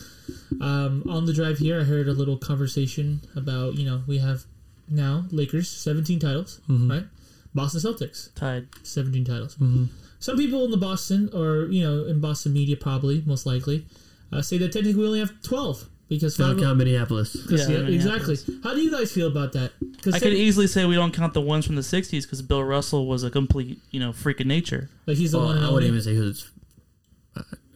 Um, on the drive here, I heard a little conversation about you know we have now Lakers seventeen titles, Mm-hmm. right? Boston Celtics Tied. seventeen titles. Mm-hmm. Some people in the Boston or you know in Boston media probably most likely uh, say that technically we only have twelve because Don't five. count Minneapolis. because- Yeah, yeah, exactly. How do you guys feel about that? Because I could easily say we don't count the ones from the '60s because Bill Russell was a complete, you know, freak of nature. like he's the Well, one. I wouldn't even say who's.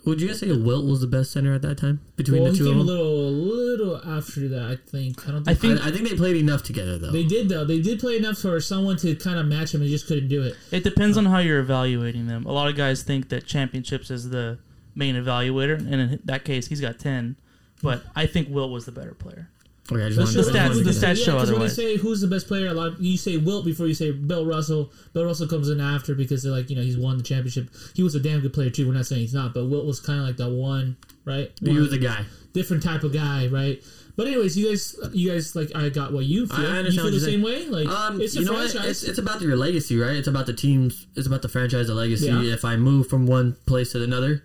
Would you guys say Wilt was the best center at that time between Well, the he two came of them? little, a little after that. I think. I don't I think. think I, I think they played enough together though. They did though. They did play enough for someone to kind of match him, and he just couldn't do it. it depends on how you're evaluating them. A lot of guys think that championships is the main evaluator, and in that case, he's got ten. But I think Wilt was the better player. Okay, I just Let's wanted The stats- wanted to the get that. stats show because when you say who's the best player, a lot you say Wilt before you say Bill Russell. Bill Russell comes in after because they're like you know he's won the championship. He was a damn good player too. We're not saying he's not, but Wilt was kind of like the one, right? He was the guy. different type of guy, right? But anyways, you guys, you guys like I got what you feel. I understand you feel what the you're same way. Like Um, it's a you know what? franchise. It's, it's about your legacy, right? It's about the teams. It's about the franchise, the legacy. Yeah. If I move from one place to another,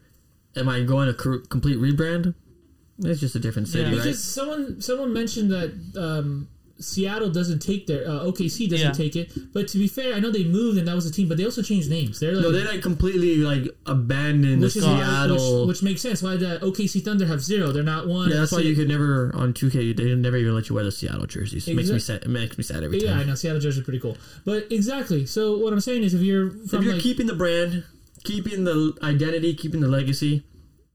am I going a complete rebrand? It's just a different city, Yeah. right? Because someone someone mentioned that um, Seattle doesn't take their uh, OKC doesn't Yeah. take it. But to be fair, I know they moved and that was a team, but they also changed names. They're like, no, they like completely like abandoned the which is Seattle. which, which makes sense. Why the OKC Thunder have zero? They're not one. yeah, that's why you could never on 2K. They never even let you wear the Seattle jerseys. It makes me sad. It makes me sad every time. Yeah, I know Seattle jerseys are pretty cool. But exactly. So what I'm saying is, if you're from If you're like, keeping the brand, keeping the identity, keeping the legacy,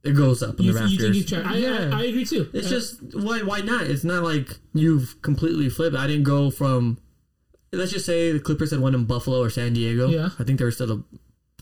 it goes up in you, the you rafters. think you try. I, yeah. I, I agree too. It's Uh, just why why not? It's not like you've completely flipped. I didn't go from let's just say the Clippers had won in Buffalo or San Diego. Yeah. I think they were still the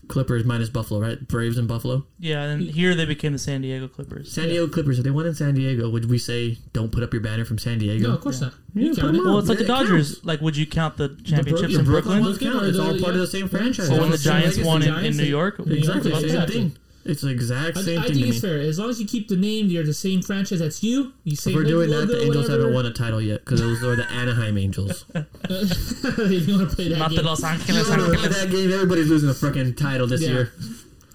Clippers minus Buffalo, right? Braves in Buffalo. Yeah, and here they became the San Diego Clippers. San Diego Clippers. If they won in San Diego, would we say don't put up your banner from San Diego? no, of course not. Yeah, You put count it. Well, it's like the It Dodgers. counts. Like, would you count the championships The in Brooklyn Brooklyn? ones count. It's all part of the same franchise. Or when the Giants won in, Giants, in New York? Exactly, Yeah, same exactly. thing. It's the exact I, same I thing think to it's me. fair as long as you keep the name. You're the same franchise. That's you. You say If we're doing that, the Angels whatever. haven't won a title yet because those are the [LAUGHS] Anaheim Angels. [LAUGHS] if you want to play that Not game. the Los Angeles You know, Angeles. that game, everybody's losing a freaking title this Yeah. year.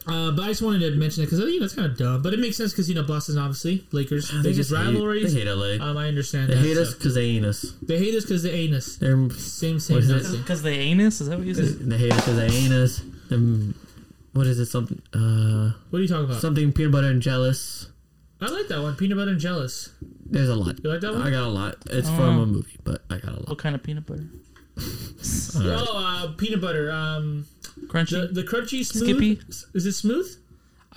Uh, but I just wanted to mention it because I think that's kind of dumb, but it makes sense because you know Boston obviously Lakers They biggest just hate, rivalries. they hate LA. Um, I understand They that. hate us because they ain't us. They hate us because they ain't us. They're, Same, same, What is not it? same. Because they anus? Is that what you said? they hate us because they ain't us. Them, what is it? Something. Uh, What are you talking about? something peanut butter and jealous. I like that one. Peanut butter and jealous. There's a lot. You like that one? I got a lot. It's Oh. from a movie, but I got a lot. What kind of peanut butter? [LAUGHS] All right. Oh, uh, peanut butter. Um, Crunchy? the the crunchy smooth. Skippy? Is it smooth?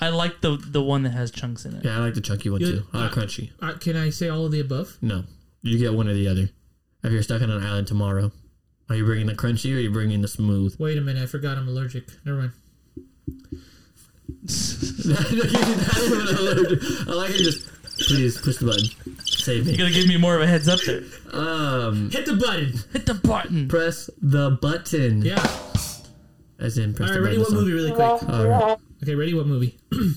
I like the the one that has chunks in it. Yeah, I like the chunky one You- too. I like uh, crunchy. Uh, can I say all of the above? No, you get one or the other. If you're stuck on an island tomorrow, are you bringing the crunchy or are you bringing the smooth? Wait a minute. I forgot I'm allergic. Never mind. I like it. Just please push the button. Save me. You're gonna give me more of a heads up there. Um, Hit the button. Hit the button. press the button. Yeah. As in press the button. All right. the Ready? button. What song. movie? Really quick. All right. Okay. Ready? What movie? [CLEARS THROAT] Push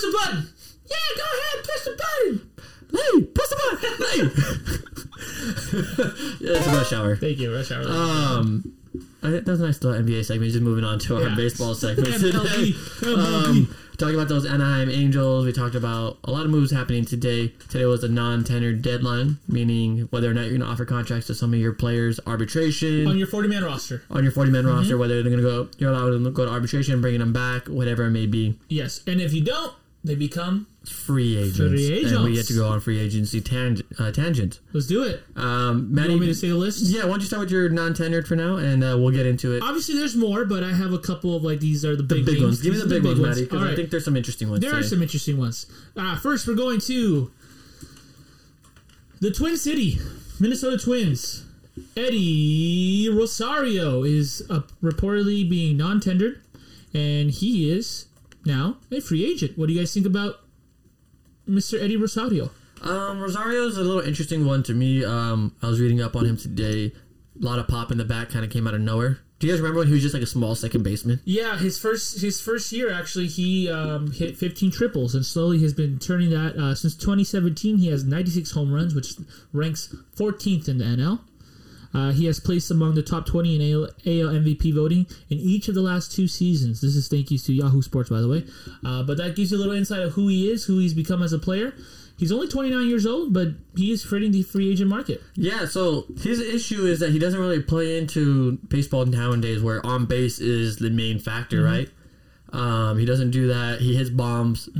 the button. Yeah. Go ahead. Push the button. Hey, press the button. Hey. [LAUGHS] yeah, it's a rush hour. Thank you. Rush hour. Um, I, that was a nice little NBA segment. Just moving on to our Yeah. baseball segment [LAUGHS] today. [LAUGHS] Um, talking about those Anaheim Angels. We talked about a lot of moves happening today. Today was a non-tendered deadline, meaning whether or not you're going to offer contracts to some of your players, arbitration on your 40 man roster. on your 40 man Mm-hmm. roster, whether they're going to go, you're allowed to go to arbitration, bringing them back, whatever it may be. Yes. And if you don't, they become. Free agents, Free and we get to go on free agency tang- uh, tangent. Let's do it. Um, You Matty, want me to say the list? yeah, why don't you start with your non-tenured for now, and uh, we'll get into it. Obviously, there's more, but I have a couple of like these are the big, big ones. Give me the are big ones, Matty, All because I think there's some interesting ones. There are some interesting ones. Uh, first, we're going to the Twin City, Minnesota Twins. Eddie Rosario is uh, reportedly being non-tendered, and he is now a free agent. What do you guys think about Mr. Eddie Rosario? Um, Rosario's a little interesting one to me. Um, I was reading up on him today. A lot of pop in the back, kind of came out of nowhere. Do you guys remember when he was just like a small second baseman? Yeah, his first his first year actually he um, hit 15 triples and slowly has been turning that uh, since 2017. He has 96 home runs, which ranks 14th in the NL. Uh, he has placed among the top 20 in AL, AL MVP voting in each of the last two seasons. This is thank you to Yahoo Sports, by the way. Uh, but that gives you a little insight of who he is, who he's become as a player. He's only 29 years old, but he is fitting the free agent market. Yeah, so his issue is that he doesn't really play into baseball nowadays where on base is the main factor, right? Um, he doesn't do that. He hits bombs,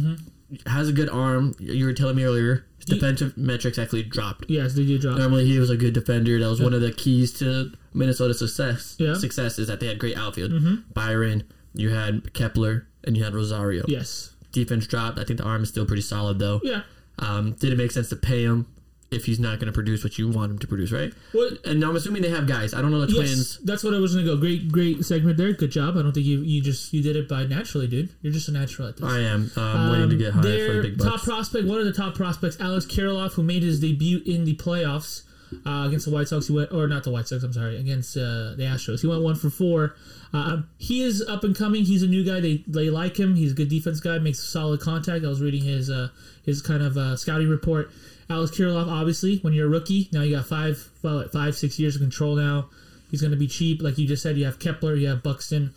has a good arm. You were telling me earlier, defensive metrics actually dropped. Yes, they did drop. Normally, he was a good defender. That was one of the keys to Minnesota's success. Yeah. Success is that they had great outfield. Byron, you had Kepler, and you had Rosario. Yes. Defense dropped. I think the arm is still pretty solid, though. Yeah. Um, did it make sense to pay him if he's not going to produce what you want him to produce, right? What And I'm assuming they have guys. I don't know the Yes, Twins. that's what I was gonna go. Great, great segment there. Good job. I don't think you you just you did it by naturally, dude. You're just a natural at this. I am um, waiting to get hired for their the big top prospect, one of the top prospects, Alex Kirilloff, who made his debut in the playoffs uh, against the White Sox. He went, or not the White Sox. I'm sorry, against uh, the Astros. He went one for four. Uh, he is up and coming. He's a new guy. They they like him. He's a good defense guy. Makes solid contact. I was reading his uh, his kind of uh, scouting report. Alex Kirilloff, obviously, when you're a rookie, now you got five, well, five, six years of control now. He's going to be cheap, like you just said. You have Kepler, you have Buxton,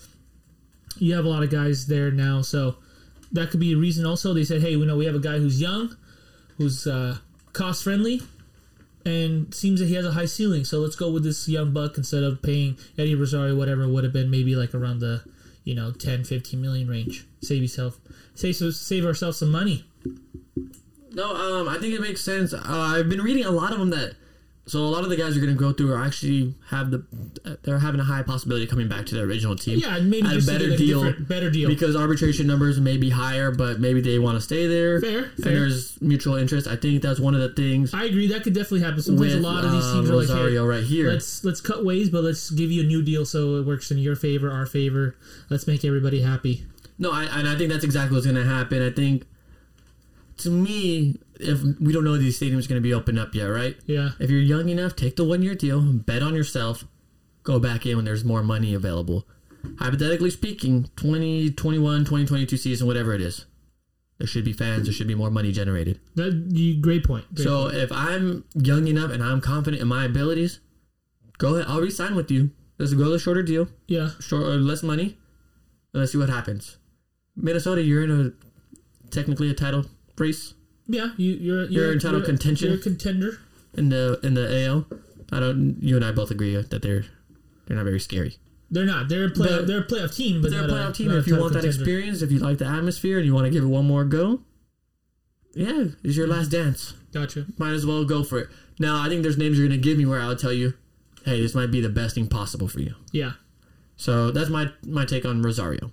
you have a lot of guys there now, so that could be a reason. Also, they said, hey, we know we have a guy who's young, who's uh, cost friendly, and seems that he has a high ceiling. So let's go with this young buck instead of paying Eddie Rosario whatever would have been maybe like around the you know 10, 15 million range. Save yourself, save save ourselves some money. No, um, I think it makes sense. Uh, I've been reading a lot of them that. So a lot of the guys you're going to go through are actually have the they're having a high possibility of coming back to the original team. Yeah, maybe at just a better deal. better deal. because arbitration numbers may be higher, but maybe they want to stay there. Fair, and fair. there's mutual interest. I think that's one of the things I agree. That could definitely happen. Sometimes with a lot of these um, teams are like, Rosario hey, right here. let's let's cut ways, but let's give you a new deal so it works in your favor, our favor. Let's make everybody happy. No, I, and I think that's exactly what's going to happen. I think, to me, if we don't know these stadiums are going to be open up yet, right? Yeah. If you're young enough, take the one year deal, bet on yourself, go back in when there's more money available. Hypothetically speaking, 2021, 2022 season, whatever it is, there should be fans, there should be more money generated. That you, great point. Great So point. if I'm young enough and I'm confident in my abilities, go ahead, I'll resign with you. Let's go the shorter deal, yeah, short or less money, and let's see what happens. Minnesota, you're in a technically a title race yeah, you, you're you're, in title contention? You're a contender. in the in the AL. I don't. You and I both agree that they're they're not very scary. They're not. They're a play. But- they're a playoff team, but They're a not playoff team. a If you title want that experience, if you like the atmosphere, and you want to give it one more go, yeah, it's your last dance. Gotcha. Might as well go for it. Now, I think there's names you're going to give me where I'll tell you, hey, this might be the best thing possible for you. Yeah, So that's my my take on Rosario.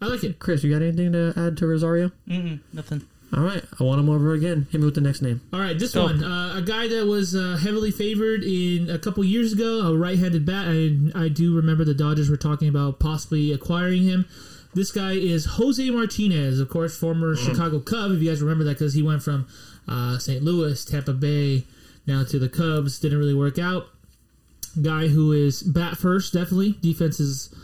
I like it. Chris, you got anything to add to Rosario? Mm-mm, nothing. All right, I want him over again. Hit me with the next name. All right, this Go. one, uh, a guy that was uh, heavily favored in a couple years ago, a right-handed bat. I, I do remember the Dodgers were talking about possibly acquiring him. This guy is Jose Martinez, of course, former Chicago Cub. If you guys remember that, because he went from uh, St. Louis, Tampa Bay, now to the Cubs. Didn't really work out. Guy who is bat first, definitely. Defense is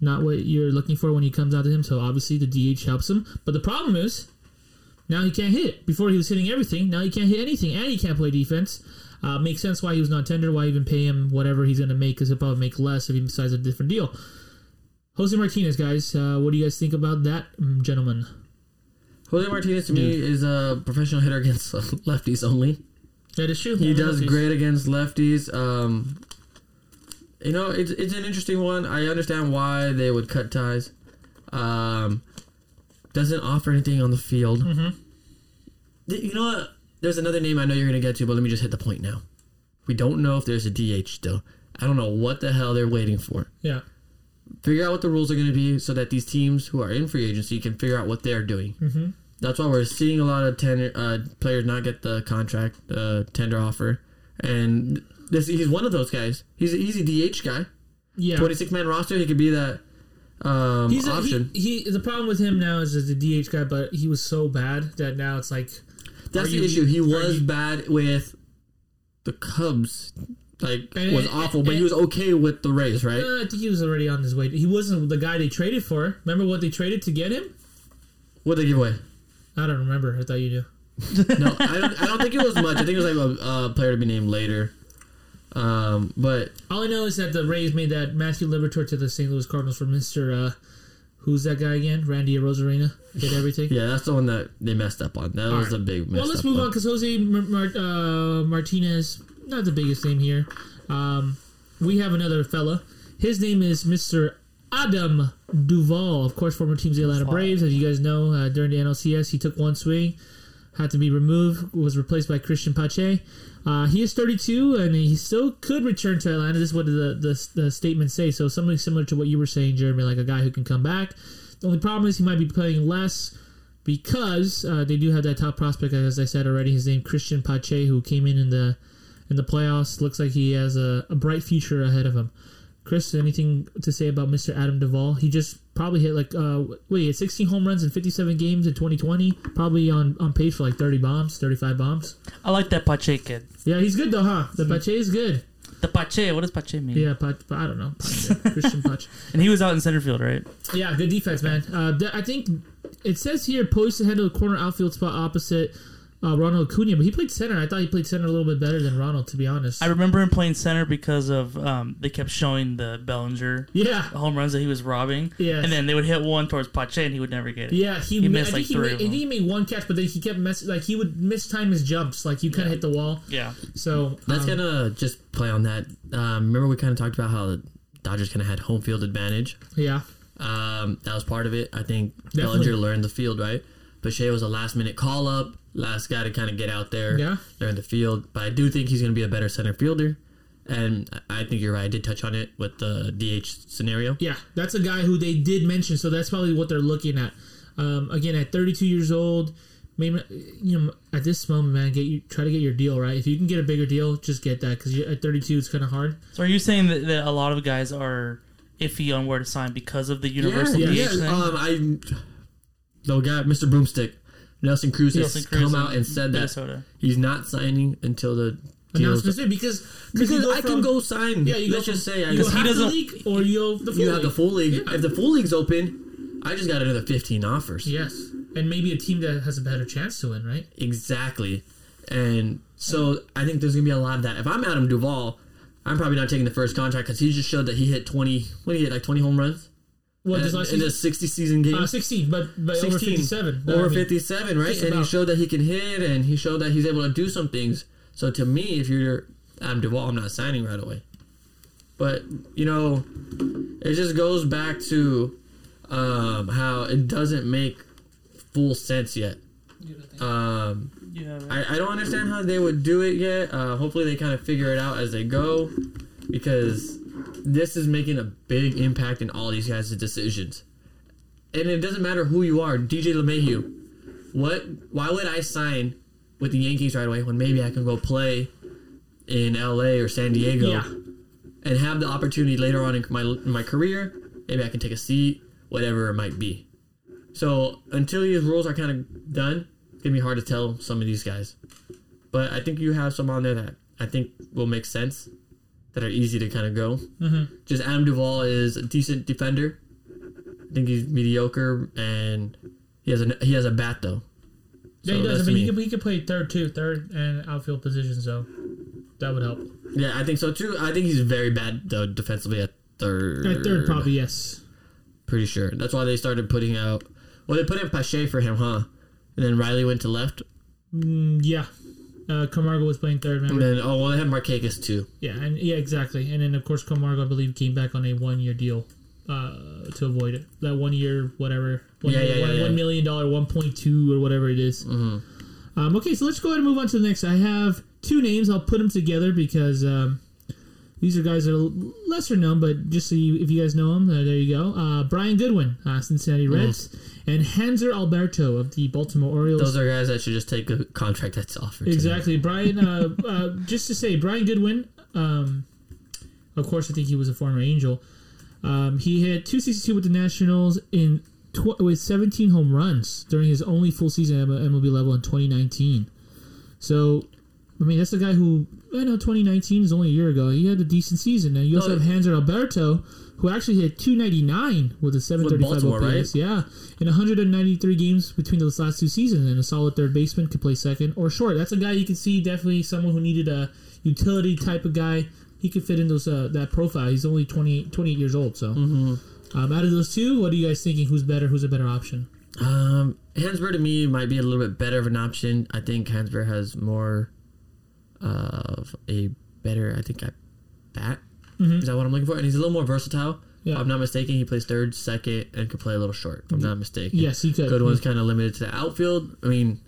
not what you're looking for when he comes out to him. So obviously the DH helps him. But the problem is now he can't hit. Before he was hitting everything. Now he can't hit anything, and he can't play defense. Uh, makes sense why he was not tender. Why even pay him whatever he's going to make? Because he'll probably make less if he decides a different deal. Jose Martinez, guys, uh, what do you guys think about that, mm, gentlemen? Jose Martinez to me is a professional hitter against [LAUGHS] lefties only. That is true. He does great against lefties. Um, you know, it's it's an interesting one. I understand why they would cut ties. Um, doesn't offer anything on the field. Th- You know what? There's another name I know you're going to get to, but let me just hit the point now. We don't know if there's a DH still. I don't know what the hell they're waiting for. Yeah. Figure out what the rules are going to be so that these teams who are in free agency can figure out what they're doing. Mm-hmm. That's why we're seeing a lot of tender, uh, players not get the contract, the tender offer. And this he's one of those guys. He's an easy DH guy. Yeah. 26 man roster, he could be that um, He's a, option. he, he. The problem with him now is as a DH guy, but he was so bad that now it's like That's the you- issue. He was you- bad with the Cubs. Like And- was awful, but he was okay with the Rays, right? uh, I think he was already on his way. He wasn't the guy they traded for. Remember what they traded to get him? What they give away? I don't remember. I thought you knew. No, I don't. I don't think it was much. I think it was like a uh, player to be named later. Um, but All I know is that the Rays made that Matthew Liberatore to the St. Louis Cardinals for Mister. Uh, who's that guy again? Randy Arozarena did [SIGHS] everything. yeah, that's the one that they messed up on. That was Alright. the big mess Well, let's up move one. on because Jose Mar- Mar- uh, Martinez, not the biggest name here. Um, we have another fella. His name is Mr. Adam Duvall, of course, former Teams Atlanta Braves. As you guys know, uh, during the NLCS, he took one swing, had to be removed, was replaced by Cristian Pache. Uh, he is 32, and he still could return to Atlanta. This is what the, the, the statements say. So something similar to what you were saying, Jeremy, like a guy who can come back. The only problem is he might be playing less because uh, they do have that top prospect, as I said already. His name Cristian Pache, who came in in the in the playoffs. Looks like he has a, a bright future ahead of him. Chris, anything to say about Mr. Adam Duvall? He just probably hit like uh, wait, 16 home runs in 57 games in 2020. Probably on on pace for like 30 bombs, 35 bombs. I like that Pache kid. Yeah, he's good though, huh? The Pache is good. The Pache, what does Pache mean? Yeah, Pache, I don't know. Pache, [LAUGHS] Cristian Pache. And he was out in center field, right? Yeah, good defense, man. Uh, I think it says here poised to handle the corner outfield spot opposite uh, Ronald Acuna, but he played center. I thought he played center a little bit better than Ronald, to be honest. I remember him playing center because of um, they kept showing the Bellinger yeah, home runs that he was robbing. Yeah, And then they would hit one towards Pache and he would never get it. yeah. He, He missed, I like, think he, three made, of I think them. he made one catch, but then he kept mess like he would mistime his jumps. Like you kind of hit the wall. Yeah. So Let's um, kind of just play on that. Um, remember, we kind of talked about how the Dodgers kind of had home field advantage. yeah, Um, that was part of it. I think Definitely. Bellinger learned the field right. Pache was a last minute call up, last guy to kind of get out there, Yeah. learn the field. But I do think he's going to be a better center fielder, and I I think you're right. I did touch on it with the DH scenario. yeah. That's a guy who they did mention. So that's probably what they're looking at. Um, again, at 32 years old. Maybe you know at this moment, man, get you try to get your deal right. If you can get a bigger deal, just get that because at 32, it's kind of hard. So are you saying that, that a lot of guys are iffy on where to sign because of the universal yeah, DH yeah. thing? Um, I the guy, Mr. Broomstick, Nelson Cruz has Cruz come out and said that Minnesota. he's not signing until the. Announcements because Because I can go sign. Yeah, you let's just say I you go just, he doesn't- league or you go the full you league. have the full league. Yeah. If the full league's open, I just got another 15 offers. Yes, and maybe a team that has a better chance to win, right? Exactly. And so I think there's going to be a lot of that. If I'm Adam Duvall, I'm probably not taking the first contract because he just showed that he hit 20, what he hit, like 20 home runs? Well, in, this last in a 60 season game? uh, 16, but but over 57. Over I mean, 57, right? just And he showed that he can hit and he showed that he's able to do some things. So to me, if you're Adam Duvall, I'm not signing right away. But, you know, it just goes back to um, how it doesn't make full sense yet. Um, Yeah, right. I, I don't understand how they would do it yet. Uh, hopefully, they kind of figure it out as they go because this is making a big impact in all these guys' decisions. And it doesn't matter who you are. DJ LeMahieu, what? Why would I sign with the Yankees right away when maybe I can go play in LA or San Diego Yeah, and have the opportunity later on in my in my career? Maybe I can take a seat, whatever it might be. So until these rules are kind of done, it's gonna be hard to tell some of these guys. But I think you have some on there that I think will make sense, that are easy to kind of go. Mm-hmm. Just Adam Duvall is a decent defender. I think he's mediocre, and he has a he has a bat though. yeah, he does. I mean, he could, he could play third too, third and outfield positions, so that would help. Yeah, I think so too. I think he's very bad though defensively at third. At third, probably yes. Pretty sure. That's why they started putting out. Well, they put in Pache for him, huh? And then Riley went to left. Mm, yeah, uh, Camargo was playing third. And then oh well, they had Marquez too. Yeah, and yeah, exactly. And then of course Camargo, I believe, came back on a one-year deal. uh, to avoid it. That one year, whatever, one, Yeah, yeah, yeah, one- yeah. one million dollar, one point two or whatever it is. Mm-hmm. Um, okay, so let's go ahead and move on to the next. I have two names. I'll put them together because um, these are guys that are lesser known, but just so you, if you guys know them, uh, there you go. Uh, Brian Goodwin, uh, Cincinnati Reds, and Hanser Alberto of the Baltimore Orioles. Those are guys that should just take a contract that's offered. Exactly, Brian. Uh, [LAUGHS] uh, just to say, Brian Goodwin. Um, of course, I think he was a former Angel. Um, he hit 262 with the Nationals in tw- with 17 home runs during his only full season at MLB level in 2019. So, I mean, that's the guy who I know 2019 is only a year ago. He had a decent season. Now you also No, have Hanser Alberto, who actually hit 299 with a 735 Baltimore, OPS. Yeah, in 193 games between those last two seasons, and a solid third baseman could play second or short. That's a guy you can see definitely someone who needed a utility type of guy. He could fit in those uh, that profile. He's only 28, 28 years old. So, um, out of those two, what are you guys thinking? Who's better? Who's a better option? Um, Hansberg to me might be a little bit better of an option. I think Hansberg has more of a better, I think, at bat. Mm-hmm. Is that what I'm looking for? And he's a little more versatile. Yeah. If I'm not mistaken, he plays third, second, and could play a little short. If I'm not mistaken. Yes, he could. Goodwin's mm-hmm. kind of limited to the outfield. I mean,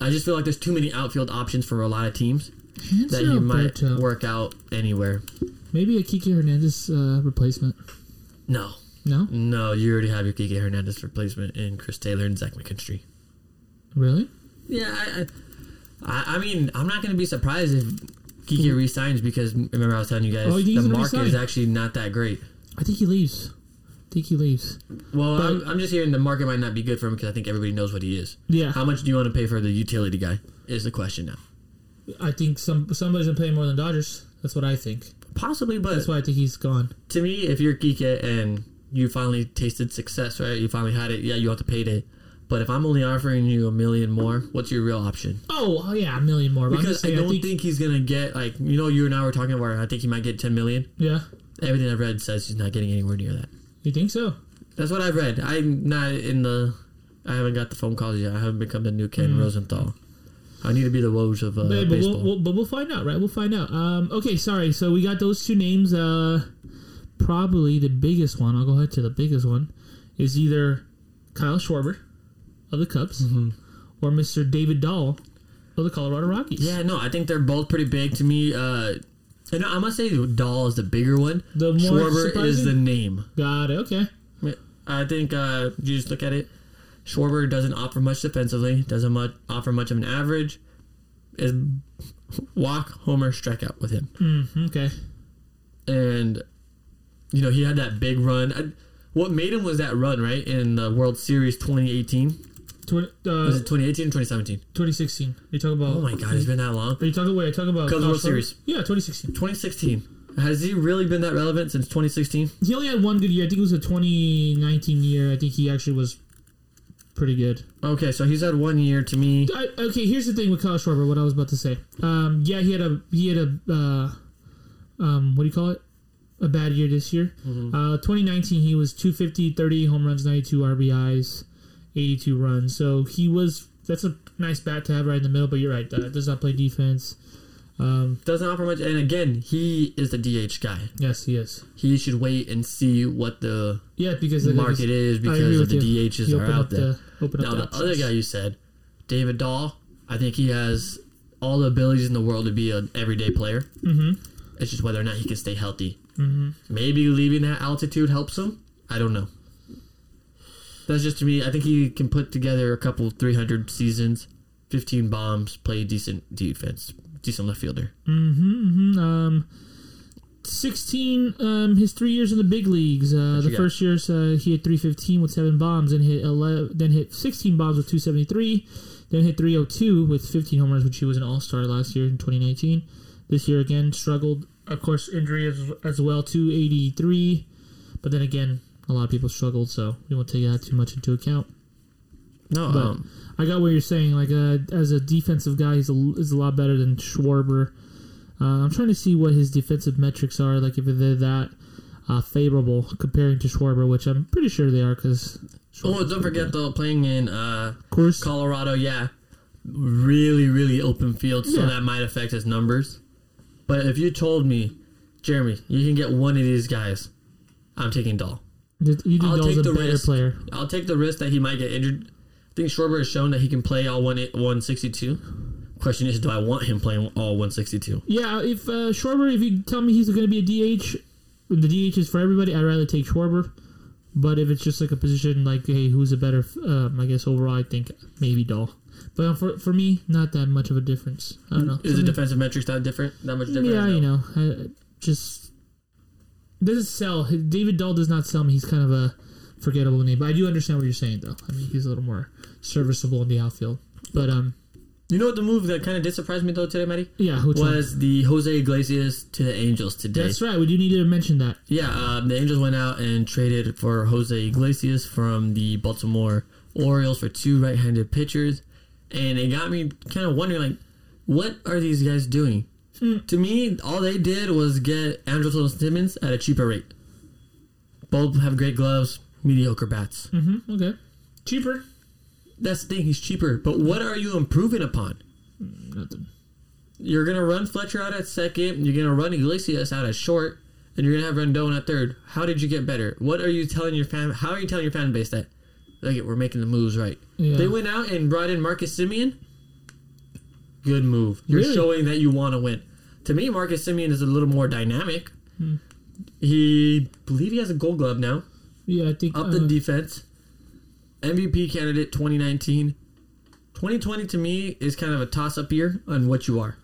I just feel like there's too many outfield options for a lot of teams Hanser that you might Alberto. Uh, work out anywhere. Maybe a Kike Hernandez uh, replacement. No, No, no, you already have your Kike Hernandez replacement in Chris Taylor and Zach McKinstry. really? Yeah, I, I, I mean, I'm not going to be surprised if Kike hmm. resigns because remember I was telling you guys Oh, you the market is actually not that great. I think he leaves. I think he leaves. Well, But- I'm, I'm just hearing the market might not be good for him because I think everybody knows what he is. Yeah, How much do you want to pay for the utility guy? Is the question now. I think some somebody's gonna pay more than Dodgers. That's what I think. Possibly, but That's why I think he's gone. to me, if you're Kike and you finally tasted success, right? You finally had it. Yeah, you have to pay it. But if I'm only offering you a million more, what's your real option? Oh oh, yeah, a million more. But I'm Because just I don't think, he's gonna get like you know you and I were talking about. I think he might get 10 million. Yeah, Everything I've read says he's not getting anywhere near that. you think so? That's what I've read. I'm not in the. I haven't got the phone calls yet. I haven't become the new Ken Rosenthal. I need to be the Woj of uh, But, but baseball. we'll, we'll, but we'll find out, right? We'll find out. Um, okay, sorry. So we got those two names. Uh, probably the biggest one. I'll go ahead to the biggest one. Is either Kyle Schwarber of the Cubs Mm-hmm. or Mr. David Dahl of the Colorado Rockies. yeah, no, I think they're both pretty big to me. Uh, and I must say, Dahl is the bigger one. The more Schwarber is the name. Got it. Okay. I think uh, you just look at it. Schwarber doesn't offer much defensively. Doesn't much offer much of an average. Is walk, homer, strikeout with him. Mm, okay. and you know he had that big run. I, what made him was that run, right, in the World Series 2018. Twenty, Was uh, it 2018 or 2017? 2016. Are you talking about? Oh my God, it's been that long. You? Wait, are you talking about Cubs World Series. Yeah, 2016. 2016. Has he really been that relevant since 2016? He only had one good year. I think it was a 2019 year. I think he actually was pretty good. Okay, so he's had one year. To me, I, okay, here's the thing with Kyle Schwarber. What I was about to say. Um, yeah, he had a he had a uh, um, what do you call it? A bad year this year. Uh, 2019, he was 250, 30 home runs, 92 RBIs, 82 runs. So he was. That's a nice bat to have right in the middle. But you're right. Uh, does not play defense. Um, doesn't offer much. And again, he is the DH guy. yes, he is. He should wait and see what the Yeah, because the market is I agree because of the you. DHs You are open out up there. the- open up now the the other guy you said, David Dahl, I think he has all the abilities in the world to be an everyday player. Mhm. It's just whether or not he can stay healthy. Mm-hmm. Maybe leaving that altitude helps him. I don't know. That's just to me. I think he can put together a couple 300 seasons, 15 bombs, play decent defense, decent left fielder. Mm-hmm, Um, 16, um, his three years in the big leagues. Uh, the first year, uh, he hit 315 with seven bombs, and hit 11, then hit 16 bombs with 273, then hit 302 with 15 homers, which he was an All Star last year in 2019. This year again struggled, of course, injury as, as well, 283. But then again, a lot of people struggled, so we won't take that too much into account. No, um, I got what you're saying. Like uh, as a defensive guy, he's a, is a lot better than Schwarber. Uh, I'm trying to see what his defensive metrics are. Like if they're that uh, favorable comparing to Schwarber, which I'm pretty sure they are. Because oh, don't forget though, playing in uh, course, Colorado, yeah, really, really open field, so Yeah. that might affect his numbers. But if you told me, Jeremy, you can get one of these guys I'm taking Dahl. I'll take a the risk. player? I'll take the risk that he might get injured. I think Schwarber has shown that he can play all one 162. Question is, do I want him playing all 162? Yeah, if uh, Schwarber, if you tell me he's going to be a DH, the DH is for everybody. I'd rather take Schwarber. But if it's just like a position like, hey, who's a better? Um, I guess overall, I think maybe Dahl. But for for me, not that much of a difference. I don't know. Is the defensive metrics that different? That much different? Yeah, No. you know, uh, just doesn't sell. David Dahl does not sell me. He's kind of a forgettable name, but I do understand what you're saying, though. I mean, he's a little more serviceable in the outfield. But um, You know what the move that kind of did surprise me though today, Matty? yeah? Was the Jose Iglesias to the Angels today? That's right. We do need to mention that. Yeah, um, the Angels went out and traded for Jose Iglesias from the Baltimore Orioles for two right-handed pitchers, and it got me kind of wondering, like, what are these guys doing? To me, all they did was get Andrelton Simmons at a cheaper rate. Both have great gloves, mediocre bats. Mm-hmm. Okay. Cheaper. That's the thing; he's cheaper. But what are you improving upon? Nothing. You're gonna run Fletcher out at second. You're gonna run Iglesias out at short, and you're gonna have Rendon at third. How did you get better? What are you telling your fan? How are you telling your fan base that? Like we're making the moves right. Yeah. They went out and brought in Marcus Semien. Good move. You're Really? showing that you want to win. To me, Marcus Semien is a little more dynamic. Hmm. He believe he has a Gold Glove now. Yeah, I think. Up uh, the defense. MVP candidate 2019. 2020 to me is kind of a toss-up year on what you are.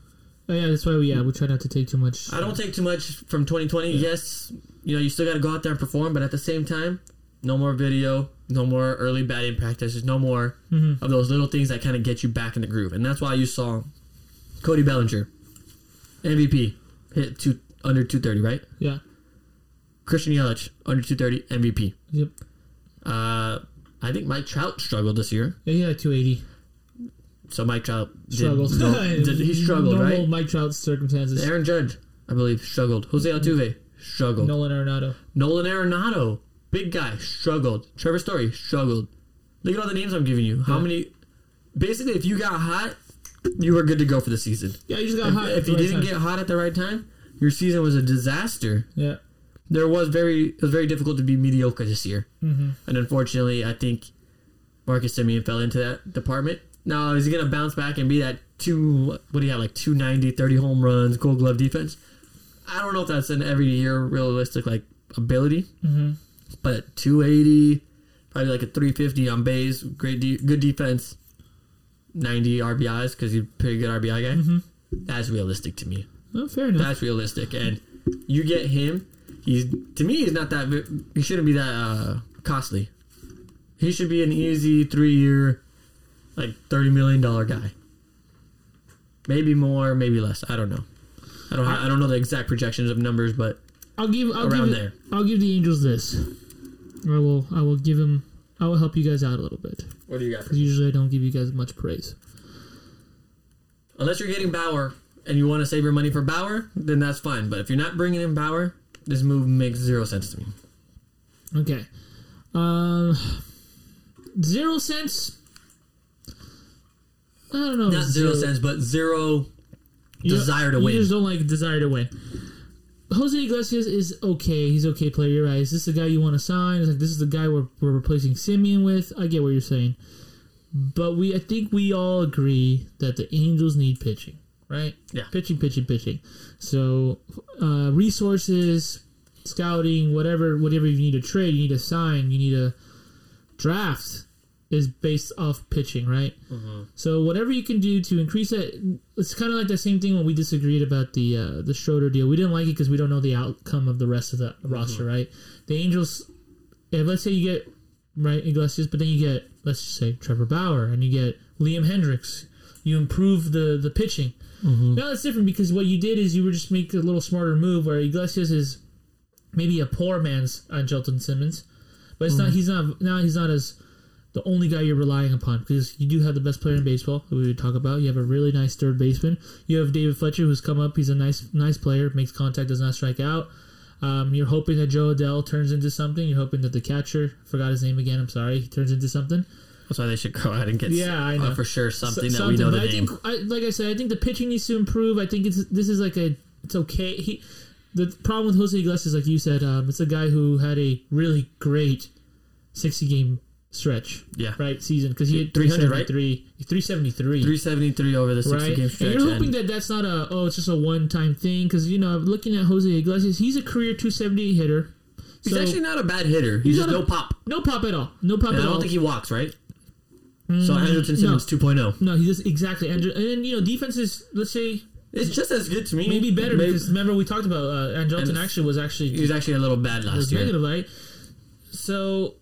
oh, yeah, that's why we yeah we try not to take too much. I don't take too much from 2020. Yes, you know, you still got to go out there and perform, but at the same time, no more video, no more early batting practices, no more Mhm. of those little things that kind of get you back in the groove. And that's why you saw Cody Bellinger, MVP, hit two under 230, right? Yeah. Christian Yelich, under 230, MVP. Yep. Uh, I think Mike Trout struggled this year. Yeah, he had 280. So Mike Trout did, Struggled. [LAUGHS] did- he struggled, Normal right? Mike Trout circumstances. Aaron Judge, I believe, struggled. Jose Altuve struggled. Nolan Arenado. Nolan Arenado, big guy, struggled. Trevor Story struggled. Look at all the names I'm giving you. How Yeah. many? Basically, if you got hot, you were good to go for the season. Yeah, you just got If, hot. if you right didn't time. get hot at the right time, your season was a disaster. Yeah. There was very it was very difficult to be mediocre this year, Mm-hmm. and unfortunately, I think Marcus Semien fell into that department. Now, is he going to bounce back and be that two? What do you have like 290, 30 home runs, Gold Glove defense? I don't know if that's an every year realistic like ability. Mm-hmm. but 280, probably like a 350 on base, great, de- good defense, 90 RBIs because he's a pretty good RBI guy. Mhm. That's realistic to me. Oh, fair enough. That's realistic, and you get him. He's to me, he's not that. He shouldn't be that uh, costly. He should be an easy three-year, like thirty million dollar guy. Maybe more, maybe less. I don't know. I don't. I don't know the exact projections of numbers, but I'll give. I'll around give. there. I'll give the Angels this. I will. I will give him. I will help you guys out a little bit what do you got? because usually I don't give you guys much praise. Unless you're getting Bauer and you want to save your money for Bauer, then that's fine. But if you're not bringing in Bauer, this move makes zero sense to me. Okay. Um. zero cents. I don't know. Not zero cents, but zero You- desire to win. you just don't like desire to win. Jose Iglesias is okay. He's okay player. You're right. Is this the guy you want to sign? It's like this is the guy we're, we're replacing Semien with. I get what you're saying, but we I think we all agree that the Angels need pitching, right? Yeah. pitching, pitching, pitching. So uh, resources, scouting, whatever, whatever you need to trade, you need to sign, you need to draft is based off pitching, right? Mm-hmm. So whatever you can do to increase it, it's kind of like the same thing when we disagreed about the uh, the Schroeder deal. We didn't like it because we don't know the outcome of the rest of the mm-hmm. roster, right? The Angels, if let's say you get right Iglesias, but then you get let's just say Trevor Bauer and you get Liam Hendriks, you improve the the pitching. Mm-hmm. Now that's different because what you did is you were just make a little smarter move where Iglesias is maybe a poor man's Andrelton Simmons, but it's not. He's not now. He's not as the only guy you're relying upon because you do have the best player in baseball we would talk about. You have a really nice third baseman. You have David Fletcher who's come up. He's a nice nice player, makes contact, does not strike out. Um, you're hoping that Jo Adell turns into something. You're hoping that the catcher, forgot his name again. I'm sorry, he turns into something. That's why they should go ahead and get Yeah, I uh, know. for sure something So- that we know the I name. think, I, like I said, I think the pitching needs to improve. I think it's this is like a it's okay. He the problem with Jose Iglesias, like you said, um, it's a guy who had a really great sixty game stretch, Yeah. right season because he had 300, right? 373 373 373 over the 60 right? game And you're hoping and- that that's not a oh, it's just a one time thing because you know looking at Jose Iglesias, he's a career 278 hitter. he's So- actually not a bad hitter. He's, He's just a- no pop. No pop at all. No pop And at all. I don't all. think he walks, right? so Andrelton no. Simmons oh. 2.0. no, he does exactly. And, and you know, defenses. Let's say It's just as good to me. maybe better Maybe- because remember we talked about uh, Andrelton And actually was actually he was actually a little bad last was year. negative, right? So,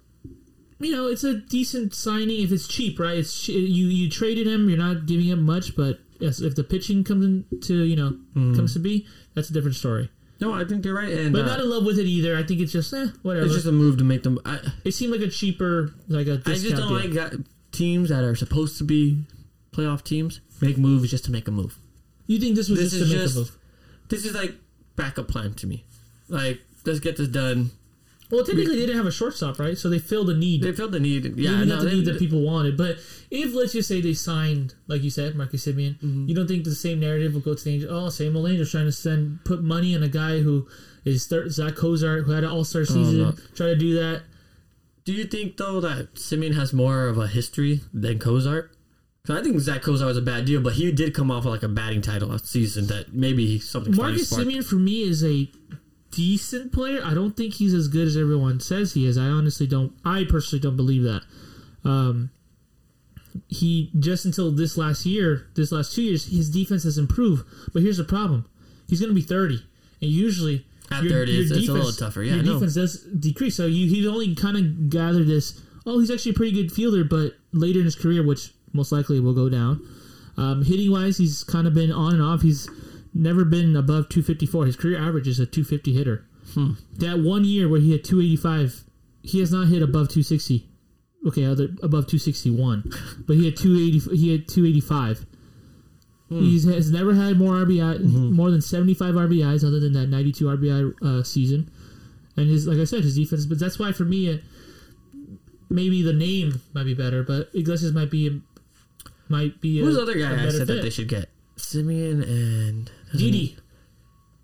you know, it's a decent signing if it's cheap, right? It's you you traded him, you're not giving him much, but yes, if the pitching comes into you know Hmm. comes to be, that's a different story. No, I think you're right. And But uh, not in love with it either. I think it's just eh, whatever. it's just a move to make them. I, it seemed like a cheaper, like a I just don't deal. like teams that are supposed to be playoff teams make moves just to make a move. you think this was This just to is make just- a move? This is like backup plan to me. Like, let's get this done. Well, technically, they didn't have a shortstop, right? So they filled a need. They filled the need. Yeah, no, the they, need that people wanted. But if let's just say they signed, like you said, Marcus Semien, Mm-hmm. you don't think the same narrative will go to the Angels? Oh, same old Angels trying to send put money on a guy who is thir- Zach Cozart, who had an All Star season, Oh, no. try to do that. Do you think though that Semien has more of a history than Cozart? I think Zach Cozart was a bad deal, but he did come off with like a batting title last season. That maybe something Marcus. Semien for me is a decent player. I don't think he's as good as everyone says he is. I honestly don't. I personally don't believe that. Um, he just until this last year, this last two years, his defense has improved. But here's the problem: he's going to be thirty, and usually At 30, it's- it's a little tougher. Yeah, your know. defense does decrease. So you, he's only kind of gathered this. Oh, he's actually a pretty good fielder, but later in his career, which most likely will go down. Um, hitting wise, he's kind of been on and off. He's never been above 254. His career average is a 250 hitter. Hmm. That one year where he had 285, he has not hit above 260. Okay, other above 261, [LAUGHS] but he had 280. He had 285. Hmm. He has never had more RBI, Mm-hmm. more than 75 RBIs, other than that 92 RBI uh, season. And his, like I said, his defense. But that's why for me, uh, maybe the name might be better, but Iglesias might be might be. Who's a, the other guy I said that they should get? Semien and Didi,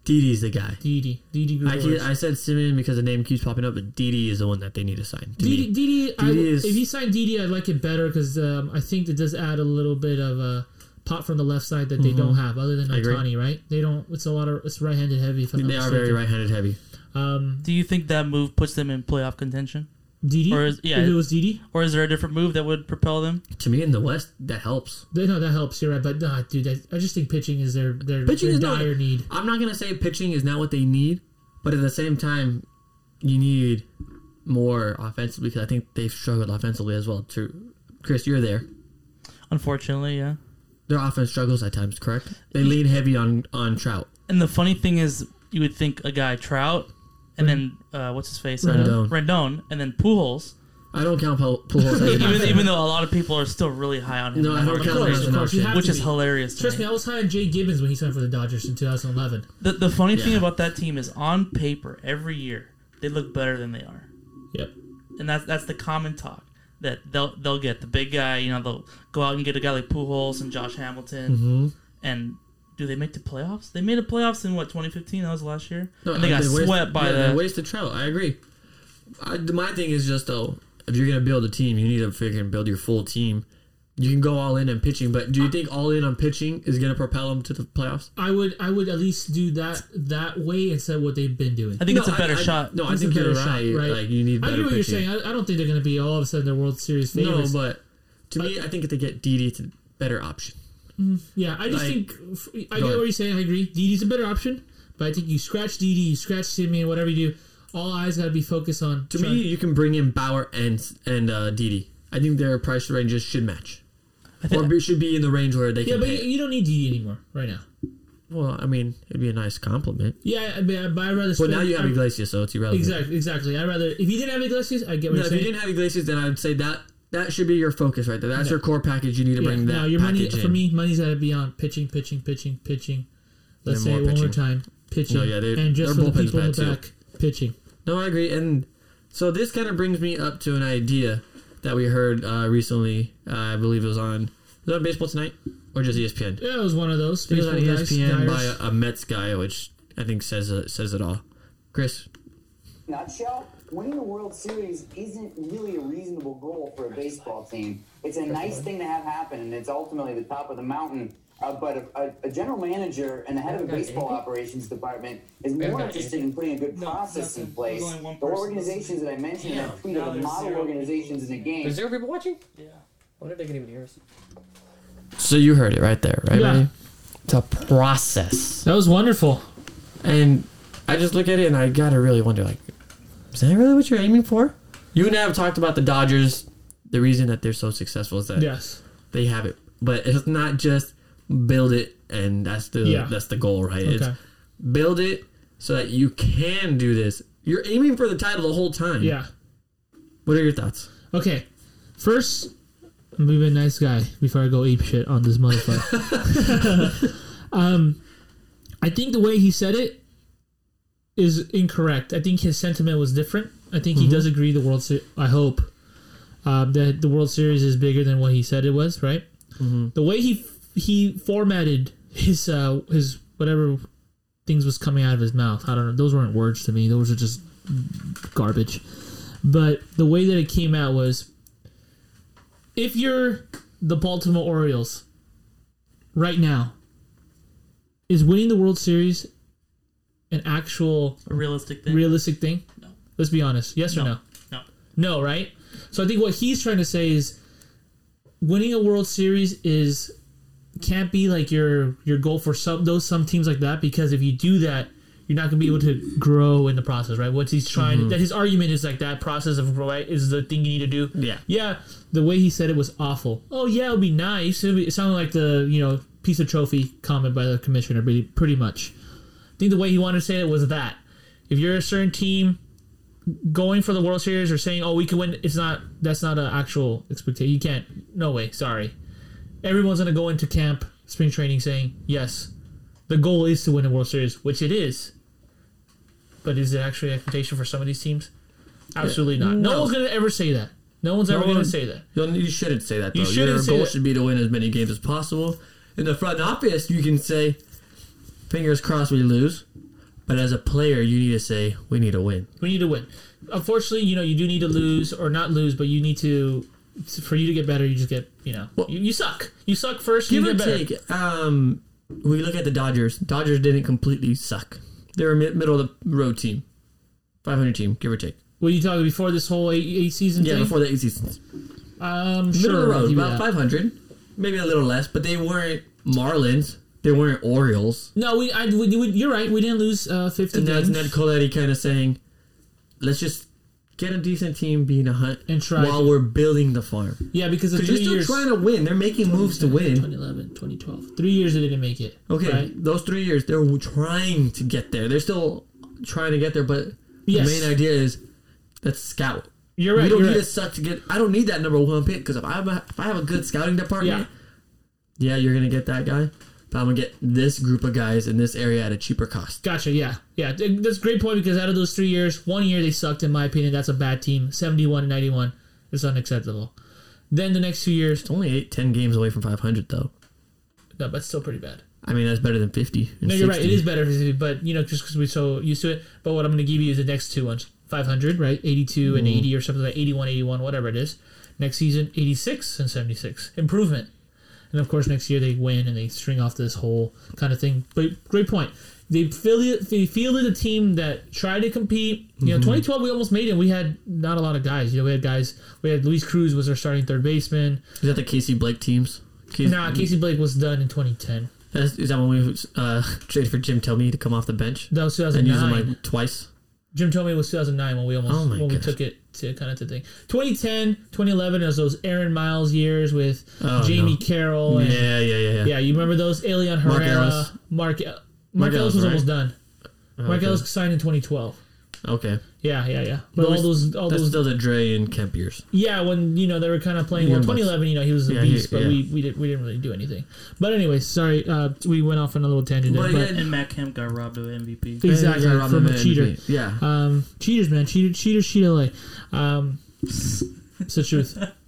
Didi's the guy. Didi, Didi I, keep, I said Semien because the name keeps popping up, but Didi is the one that they need to sign. to Didi, me. Didi, I, Didi is- if he signed Didi, I'd like it better because um, I think it does add a little bit of a pop from the left side that they don't have, other than Mm-hmm. I agree. Ohtani, right? They don't. It's a lot of it's right-handed heavy. If I'm They are mistaken. very right-handed heavy. Um, Do you think that move puts them in playoff contention, Didi, Or is- yeah. if it was Didi, or is there a different move that would propel them? To me, in the West, that helps. They- no, that helps. You're right, but nah, dude, I, I just think pitching is their their, Pitching their is not- dire need. I'm not gonna say pitching is not what they need, but at the same time, you need more offensively because I think they've struggled offensively as well. Too, Chris, you're there. Unfortunately, yeah. Their offense struggles at times, correct? They lean heavy on on Trout. And the funny thing is, you would think a guy Trout, and then uh, what's his face, Rendon. Uh, Rendon, and then Pujols. I don't count Pul- Pujols. even even though a lot of people are still really high on him, No, I don't count him course, as course, you option. have which is be. hilarious. Trust me, me. I was high on Jay Gibbons when he signed for the Dodgers in 2011. The the funny thing about that team is, on paper, every year they look better than they are, Yep. and that's that's the common talk that they'll they'll get the big guy. You know, they'll go out and get a guy like Pujols and Josh Hamilton, Mm-hmm. and do they make the playoffs? They made the playoffs in what 2015? That was last year, No, and they got waste- swept by yeah, the. They wasted Trout. I agree. I, my thing is just though, if you're gonna build a team, you need to figure and build your full team. You can go all in on pitching, but do you think all in on pitching is gonna propel them to the playoffs? I would I would at least do that that way instead of what they've been doing. I think it's a better I- I- shot. No, I think you're better shot, right. right? Like you need I better get what you're saying. I, I don't think they're going to be all of a sudden their World Series No, but to me, I think if they get Didi, it's a better option. Yeah, I just like- think I get what you're saying. I agree. Didi's a better option, but I think you scratch Didi, you scratch Semien, whatever you do. All eyes got to be focused on. To trying- me, you can bring in Bauer and and uh, Didi. I think their price ranges should match, or be, should be in the range where they yeah, can but pay. you, you don't need Didi anymore right now. well, I mean, it'd be a nice compliment. Yeah, I mean, but I'd rather. But spend- now you have I- Iglesias, so it's irrelevant. Exactly, exactly. I'd rather if you didn't have Iglesias, I get what No, you're if you didn't have Iglesias, then I'd say that that should be your focus right there. That's your core package. You need to Yeah, bring that no, your money package for me, money's got to be on pitching, pitching, pitching, pitching. Let's Yeah, say more it one more time, pitching, No, yeah, they- and just their for the people in bad, the too. back, pitching. No, I agree. And so this kind of brings me up to an idea that we heard uh, recently. Uh, I believe it was on was it on Baseball Tonight or just ESPN. Yeah, it was one of those It was on E guys. ESPN by a, a Mets guy, which I think says it, says it all. Chris, nutshell, winning the World Series isn't really a reasonable goal for a baseball team. It's a nice thing to have happen, and it's ultimately the top of the mountain. Uh, but a, a, a general manager and the head of a baseball anything? operations department is more got interested in putting a good No, process in place. There's only one The person organizations that I mentioned in Yeah, that tweet now are the there's model zero. organizations in the game. Is there people watching? Yeah. I wonder if they can even hear us. so you heard it right there, right, Yeah. Manny? It's a process, That was wonderful. and I just look at it and I gotta really wonder, like, is that really what you're aiming for? You and I have talked about the Dodgers. The reason that they're so successful is that Yes. they have it, but it's not just build it and that's the Yeah. that's the goal, right? It's Okay. build it so that you can do this. You're aiming for the title the whole time. Yeah. What are your thoughts? Okay. First, I'm gonna be a nice guy before I go ape shit on this motherfucker. [LAUGHS] [LAUGHS] um, I think the way he said it is incorrect. I think his sentiment was different. I think he does agree the World Series. I hope um, that the World Series is bigger than what he said it was. Right. The way he he formatted his uh, his whatever things was coming out of his mouth. I don't know. Those weren't words to me. Those are just garbage. But the way that it came out was if you're the Baltimore Orioles right now, is winning the World Series an actual A realistic thing. realistic thing? No. Let's be honest. Yes or no? No. No, right? So I think what he's trying to say is winning a World Series is can't be like your your goal for some those some teams like that because if you do that you're not gonna be able to grow in the process, right? What he's trying mm-hmm. that his argument is like that process of right is the thing you need to do. Yeah. Yeah, the way he said it was awful. Oh yeah, it would be nice. It, would be, it sounded like the you know piece of trophy comment by the commissioner, pretty pretty much. I think the way he wanted to say it was that if you're a certain team going for the World Series or saying, "Oh, we can win," it's not. That's not an actual expectation. You can't. No way. Sorry. Everyone's gonna go into camp, spring training, saying, "Yes, the goal is to win a World Series," which it is. But is it actually an expectation for some of these teams? Absolutely not. No, No. one's gonna ever say that. No one's ever No gonna say that. You, shouldn't say that though. You shouldn't Your goal that. should be to win as many games as possible. In the front office, you can say, "Fingers crossed we lose," but as a player, you need to say, "We need to win." We need to win. Unfortunately, you know, you do need to lose or not lose, but you need to. For you to get better, you just get. You know, Well- you, you suck. You suck first. Give you or get better. take, um, we look at the Dodgers. Dodgers didn't completely suck. They were a mid- middle of the road team, 500 team, give or take. Were you talking before this whole eight, eight season Yeah, thing? before the eight seasons. um, Middle sure. of the road, about 500, maybe a little less, but they weren't Marlins. They weren't Orioles. No, we, I, we, we- you're right. We didn't lose uh, 50 And that's games. Ned Colletti kind of saying, let's just get a decent team, be in a hunt, And try while to- we're building the farm. yeah, because you're still years. trying to win. They're making moves to win. 2011, 2012. Three years they didn't make it. Okay, Right? those three years, they're trying to get there. They're still trying to get there, but Yes. the main idea is let's scout. You're right. we don't need right. to suck to get. I don't need that number one pick because if I have a, if I have a good scouting department, Yeah. yeah, you're gonna get that guy. But I'm gonna get this group of guys in this area at a cheaper cost. Gotcha. Yeah, yeah. That's a great point because out of those three years, one year they sucked. In my opinion, that's a bad team. Seventy-one and ninety-one is unacceptable. Then the next two years, It's only eight, ten games away from 500 though. no, but still pretty bad. I mean, that's better than 50. and No, you're right. It is better, for- but you know, just because we're so used to it. But what I'm going to give you is the next two ones: 500, right? 82 and mm. 80, or something like 81, 81, whatever it is. Next season, 86 and 76, improvement. And of course, next year they win and they string off this whole kind of thing. But great point. They fielded, they fielded a team that tried to compete. You know, 2012 we almost made it. We had not a lot of guys. You know, we had guys. We had Luis Cruz was our starting third baseman. Is that the Casey Blake teams? Casey, Nah, Casey Blake was done in 2010. Is that when we uh, [LAUGHS] traded for Jim Thome to come off the bench That was and use him 2009. like twice? Jim Thome it was 2009 when we almost Oh when we gosh. took it to kind of to thing. 2010, 2011 is those Aaron Miles years with Oh, Jamie no. Carroll and yeah, yeah, yeah, yeah. yeah, you remember those? Alien Mark Herrera, Ellis. Mark Mark, Mark Ellis was right? almost done. Oh, Mark Okay. Ellis signed in 2012. Okay. Yeah, yeah, yeah. But But all those all That's those still the Dre and Kemp years. yeah, when you know they were kind of playing. Yeah, Well, but- 2011, you know, he was a Yeah, he- beast, but yeah. we we didn't we didn't really do anything. But anyway, sorry, uh, we went off on a little tangent there. But But, yeah, And Matt Kemp got robbed of MVP. exactly Yeah, from a Robin cheater. MVP. Yeah. Um, cheaters, man, cheater, cheater, cheater. Like, um, it's the truth. [LAUGHS]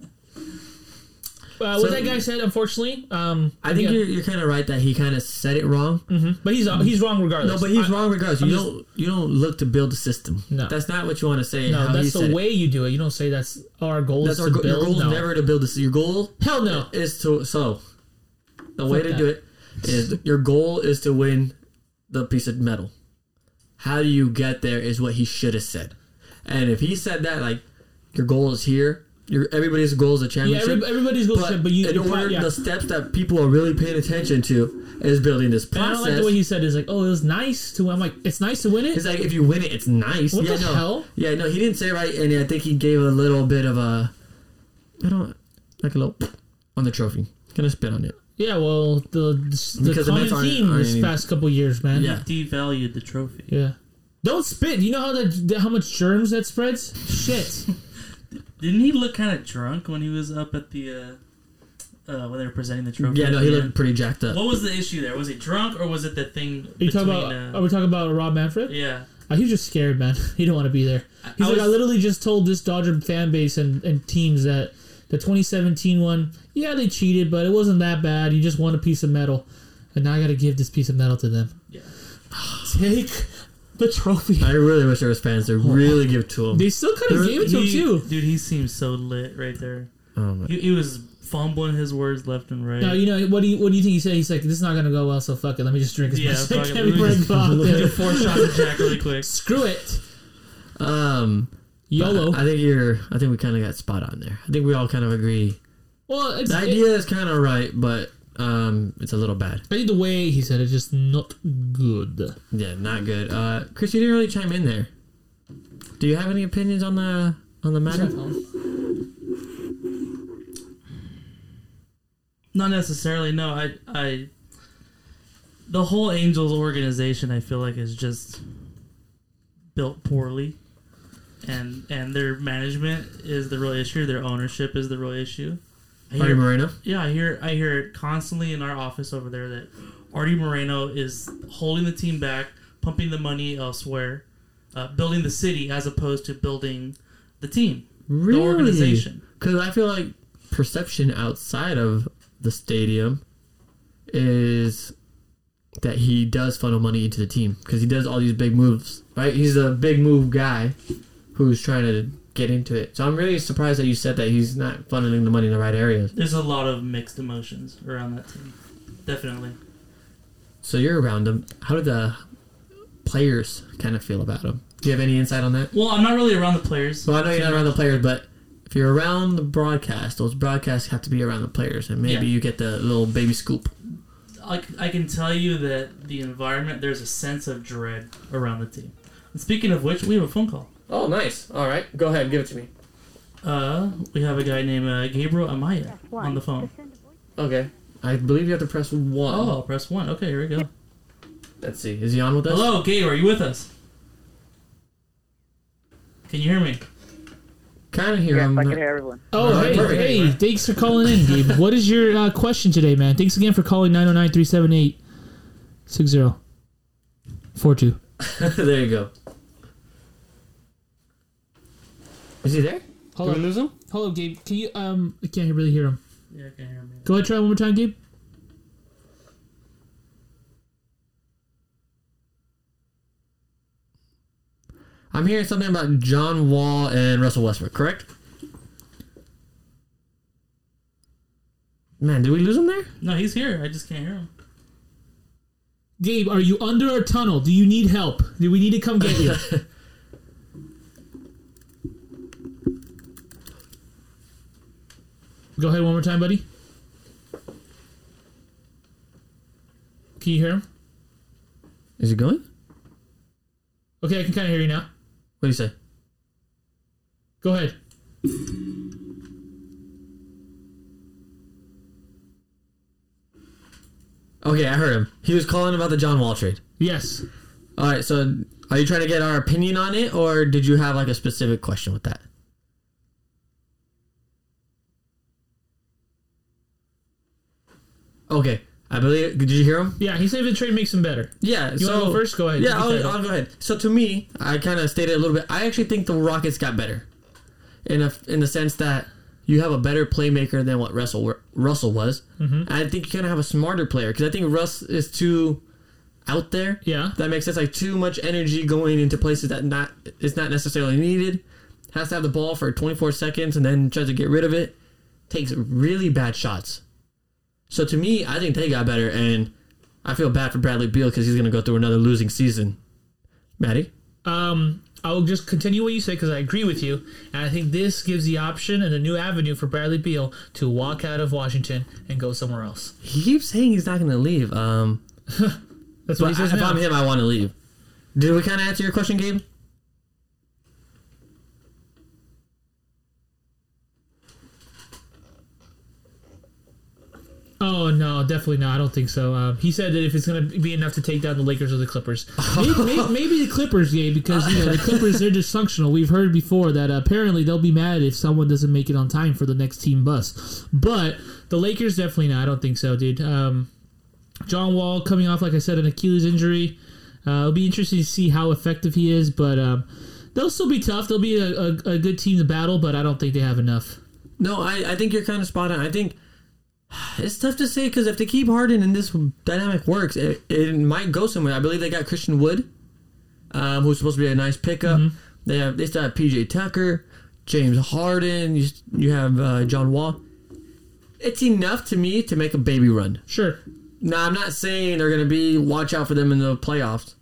uh, what that guy said, unfortunately, um, I think yeah, you're, you're kind of right that he kind of said it wrong. but he's he's wrong regardless. No, but he's I- wrong regardless. You I'm just- don't you don't look to build a system. No. that's not what you want to say. No, that's the it. way you do it. You don't say that's our goal That's is our goal. Your goal is no. never to build this. Your goal Hell no. is to so. The way to that. do it is your goal is to win the piece of metal. How do you get there is what he should have said. And if he said that, like your goal is here, your everybody's goal is a Yeah, championship. every, everybody's goes, but, but you. in you're order, yeah. the steps that people are really paying attention to is building this And I don't like the way he said is like, oh, it was nice to. I'm like, it's nice to win it. It's like if you win it, it's nice. What yeah, the no. hell? Yeah, no, he didn't say it right, and I think he gave a little bit of a, I don't like a little on the trophy. Gonna spit on it. Yeah, well, the the, the Because the common aren't- theme aren't this past couple years, man. Yeah. Devalued the trophy. yeah. Don't spit. You know how that how much germs that spreads? Shit. [LAUGHS] Didn't he look kind of drunk when he was up at the uh, uh, when they were presenting the trophy? Yeah, no, he looked pretty jacked up. What was the issue there? Was he drunk or was it the thing? Are you talking between, about? uh, are we talking about Rob Manfred? yeah. Uh, he was just scared, man. [LAUGHS] He don't want to be there. He's I like, was- I literally just told this Dodger fan base and, and teams that the 2017 one, yeah, they cheated, but it wasn't that bad. You just won a piece of metal, and now I got to give this piece of metal to them. Yeah. [SIGHS] Take the trophy. I really wish there was fans to really give to him. They still kind of gave it to him too. Dude, he seems so lit right there. Oh my. He, he was fumbling his words left and right. No, you know what do you what do you think he said? He's like, this is not gonna go well, so fuck it. Let me just drink as yeah, much as fuck I can before I go out [LAUGHS] let me do there. four shots of Jack really quick. [LAUGHS] Screw it, Um, YOLO. I think you're. I think we kind of got spot on there. I think we all kind of agree. well, it's, The idea is kind of right, but um, it's a little bad. I think the way he said it's just not good. Yeah, not good. Uh, Chris, you didn't really chime in there. Do you have any opinions on the on the matter? Not necessarily. No, I, I. The whole Angels organization, I feel like, is just built poorly, and and their management is the real issue. Their ownership is the real issue. I Arte hear- Moreno. Yeah, I hear I hear it constantly in our office over there that Arte Moreno is holding the team back, pumping the money elsewhere, uh, building the city as opposed to building the team, Really? the organization. Because I feel like perception outside of the stadium is that he does funnel money into the team because he does all these big moves. Right? He's a big move guy who's trying to get into it. So I'm really surprised that you said that he's not funneling the money in the right areas. There's a lot of mixed emotions around that team. Definitely. So you're around him. How do the players kind of feel about him? Do you have any insight on that? Well, I'm not really around the players. Well, I know you're not around the players, but if you're around the broadcast, those broadcasts have to be around the players, and maybe Yeah. you get the little baby scoop. I, I can tell you that the environment, there's a sense of dread around the team. And speaking of which, we have a phone call. Oh, nice. All right, go ahead, give it to me. Uh, we have a guy named uh, Gabriel Amaya on the phone. Okay. I believe you have to press one. Oh, press one. Okay, here we go. Let's see. Is he on with us? Hello, Gabe. Are you with us? Can you hear me? Kind of hear Yes, him. I can hear everyone. Oh, All right, hey, perfect. hey, thanks for calling in, Gabe. what is your uh, question today, man? Thanks again for calling 909 378 6042. [LAUGHS] there you go. Is he there? Hold Did on. we lose him? Hold Hello, Gabe. Can you, um, I can't really hear him. Yeah, I can't hear me. Go ahead, try one more time, Gabe. I'm hearing something about John Wall and Russell Westbrook, correct? Man, did we lose him there? No, he's here. I just can't hear him. Gabe, are you under a tunnel? Do you need help? Do we need to come get you? [LAUGHS] Go ahead one more time, buddy. Can you hear him? Is he going? Okay, I can kind of hear you now. What do you say? Go ahead. Okay, I heard him. He was calling about the John Wall trade. Yes. All right, so are you trying to get our opinion on it, or did you have like a specific question with that? Okay, I believe. Did you hear him? Yeah, he said the trade makes him better. Yeah. You so, go first? Go ahead. Yeah, I'll. I'll go ahead. So to me, I kind of stated a little bit. I actually think the Rockets got better, in a in the sense that you have a better playmaker than what Russell Russell was. Mm-hmm. I think you kind of have a smarter player because I think Russ is too out there. Yeah. that makes sense. Like too much energy going into places that not is not necessarily needed. Has to have the ball for 24 seconds and then tries to get rid of it. Takes really bad shots. So to me, I think they got better, and I feel bad for Bradley Beal because he's going to go through another losing season. Maddie, Um, I will just continue what you say because I agree with you, and I think this gives the option and a new avenue for Bradley Beal to walk out of Washington and go somewhere else. he keeps saying he's not going to leave. Um, [LAUGHS] That's what he says if now. I'm him, I want to leave. Did we kind of answer your question, Gabe? Oh no, definitely not. I don't think so. Um, he said that if it's going to be enough to take down the Lakers or the Clippers, maybe, [LAUGHS] maybe, maybe the Clippers, yeah, because you know the Clippers they're dysfunctional. We've heard before that apparently they'll be mad if someone doesn't make it on time for the next team bus. But the Lakers definitely not. I don't think so, dude. Um, John Wall coming off, like I said, an Achilles injury. Uh, it'll be interesting to see how effective he is, but um, they'll still be tough. They'll be a, a, a good team to battle, but I don't think they have enough. No, I, I think you're kind of spot on. I think it's tough to say because if they keep Harden and this dynamic works, it, it might go somewhere. I believe they got Christian Wood, um, who's supposed to be a nice pickup. They have they still have PJ Tucker, James Harden. You, you have uh, John Wall. It's enough to me to make a baby run. Sure. Now I'm not saying they're gonna be watch out for them in the playoffs,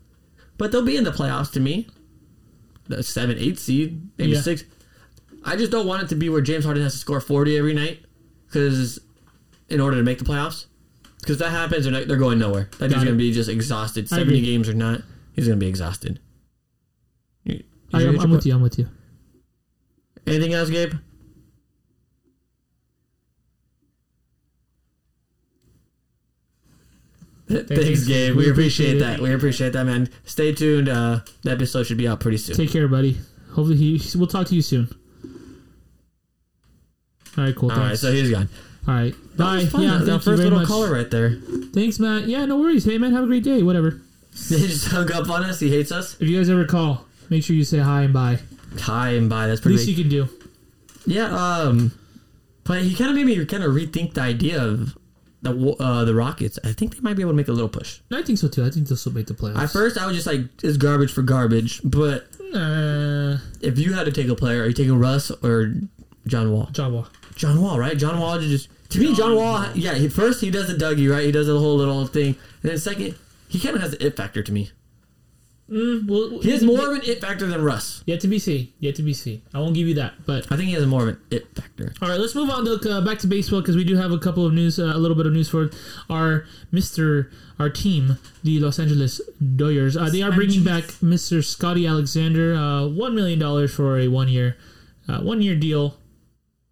but they'll be in the playoffs to me. The seven, eight seed, maybe Yeah. six. I just don't want it to be where James Harden has to score 40 every night, because in order to make the playoffs, because if that happens, they're, not, they're going nowhere. That dude's it. gonna be just exhausted. 70 games or not, he's gonna be exhausted. You- I, I'm with you. I'm with you. Anything else, Gabe? Thanks, Thanks. Gabe. We We appreciate appreciate that. We appreciate that, man. Stay tuned. Uh, the episode should be out pretty soon. Take care, buddy. Hopefully, he, we'll talk to you soon. All right, cool. All right, so he's gone. All right, bye. fun. Yeah, That was our thank you first little much. caller right there. Thanks, Matt. Yeah, no worries. Hey, man, have a great day. Whatever. [LAUGHS] He just hung up on us. He hates us. If you guys ever call, make sure you say hi and bye. Hi and bye. That's pretty. Least pretty. you can do. yeah. Um, but he kind of made me kind of rethink the idea of the uh, the Rockets. I think they might be able to make a little push. I think so too. I think they'll still make the playoffs. At first, I was just like, it's garbage for garbage. But uh, if you had to take a player, are you taking Russ or John Wall? John Wall. John Wall, right? John Wall just to me, John Wall. Yeah, he, first he does the Dougie, right? He does the whole little thing, and then second, he kind of has the it factor to me. Mm, well, He has more of an it factor than Russ. Yet to be seen. Yet to be seen. I won't give you that, but I think he has more of an it factor. All right, let's move on to uh, back to baseball because we do have a couple of news, uh, a little bit of news for our Mister, our team, the Los Angeles Dodgers. Uh, they are bringing back Mister Scotty Alexander, uh, one million dollars for a one year, uh, one year deal.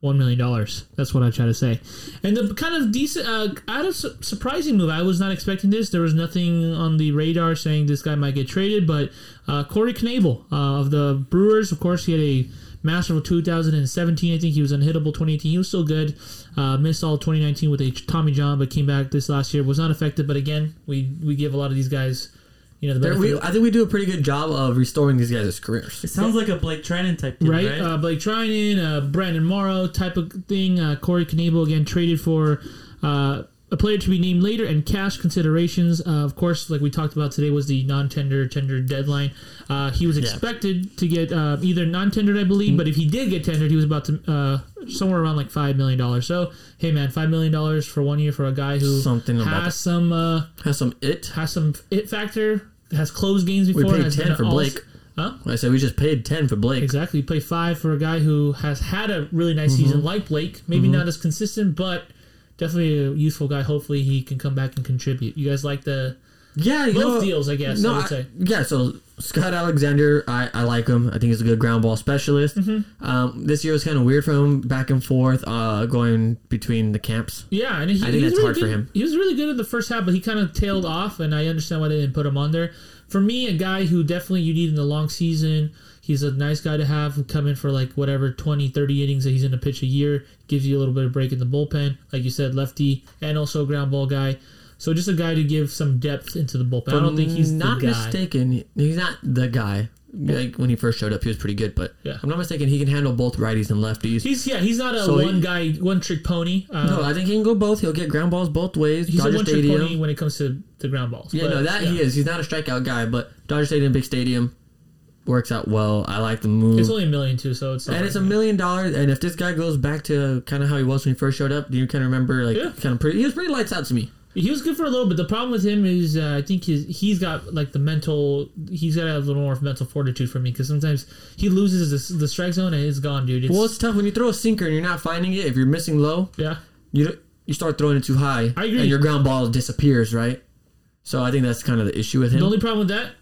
One million dollars. That's what I try to say. And the kind of decent, uh, out of su- surprising move. I was not expecting this. There was nothing on the radar saying this guy might get traded. But uh, Corey Knebel uh, of the Brewers, of course, he had a masterful 2017. I think he was unhittable 2018. He was still good. Uh, missed all 2019 with a Tommy John, but came back this last year. Was not affected. But again, we we give a lot of these guys, you know, the There- benefit. we, I think we do a pretty good job of restoring these guys' careers. It sounds like a Blake Treinen type deal, right? right? Uh, Blake Treinen, uh, Brandon Morrow type of thing. Uh, Corey Knebel again traded for uh, a player to be named later and cash considerations. Uh, of course, like we talked about today, was the non-tender tender deadline. Uh, he was expected to get uh, either non-tendered, I believe, but if he did get tendered, he was about to uh, somewhere around like five million dollars. So hey, man, five million dollars for one year for a guy who Something about has some uh, Has some it. has some it factor, has closed games before. We paid ten for Blake. Huh? I said we just paid ten for Blake. Exactly. You play five for a guy who has had a really nice Mm-hmm. season like Blake. Maybe not as consistent, but definitely a useful guy. Hopefully he can come back and contribute. You guys like the Yeah, you both know, deals, I guess, No, I would I- say. yeah. So Scott Alexander, I, I like him. I think he's a good ground ball specialist. Mm-hmm. Um, this year was kind of weird for him, back and forth, uh, going between the camps. Yeah, and he, I think that's really hard for good- him. He was really good in the first half, but he kind of tailed off, and I understand why they didn't put him on there. For me, a guy who definitely you need in the long season, he's a nice guy to have who come in for like whatever 20, 30 innings that he's going to pitch a year, gives you a little bit of break in the bullpen. Like you said, lefty, and also a ground ball guy. So just a guy to give some depth into the bullpen. I don't think he's not the guy. mistaken. He's not the guy. like when he first showed up, he was pretty good. But Yeah. I'm not mistaken, he can handle both righties and lefties. He's yeah, he's not a So he- one guy, one trick pony. Uh, no, I think he can go both. He'll get ground balls both ways. he's a Dodger one trick Stadium. pony when it comes to the ground balls. Yeah, But, no, that yeah. he is. He's not a strikeout guy, but Dodger Stadium, big stadium, works out well. I like the move. It's only a million too, so it's and it's a million dollars. And if this guy goes back to kind of how he was when he first showed up, do you kind of remember like Yeah. kind of pretty? He was pretty lights out to me. He was good for a little bit. The problem with him is, uh, I think his, he's got like the mental. He's got to have a little more mental fortitude for me because sometimes he loses the, the strike zone and it's gone, dude. It's, Well, it's tough when you throw a sinker and you're not finding it. If you're missing low, yeah, you you start throwing it too high, I agree. and your ground ball disappears, right? So I think that's kind of the issue with him. the only problem with that,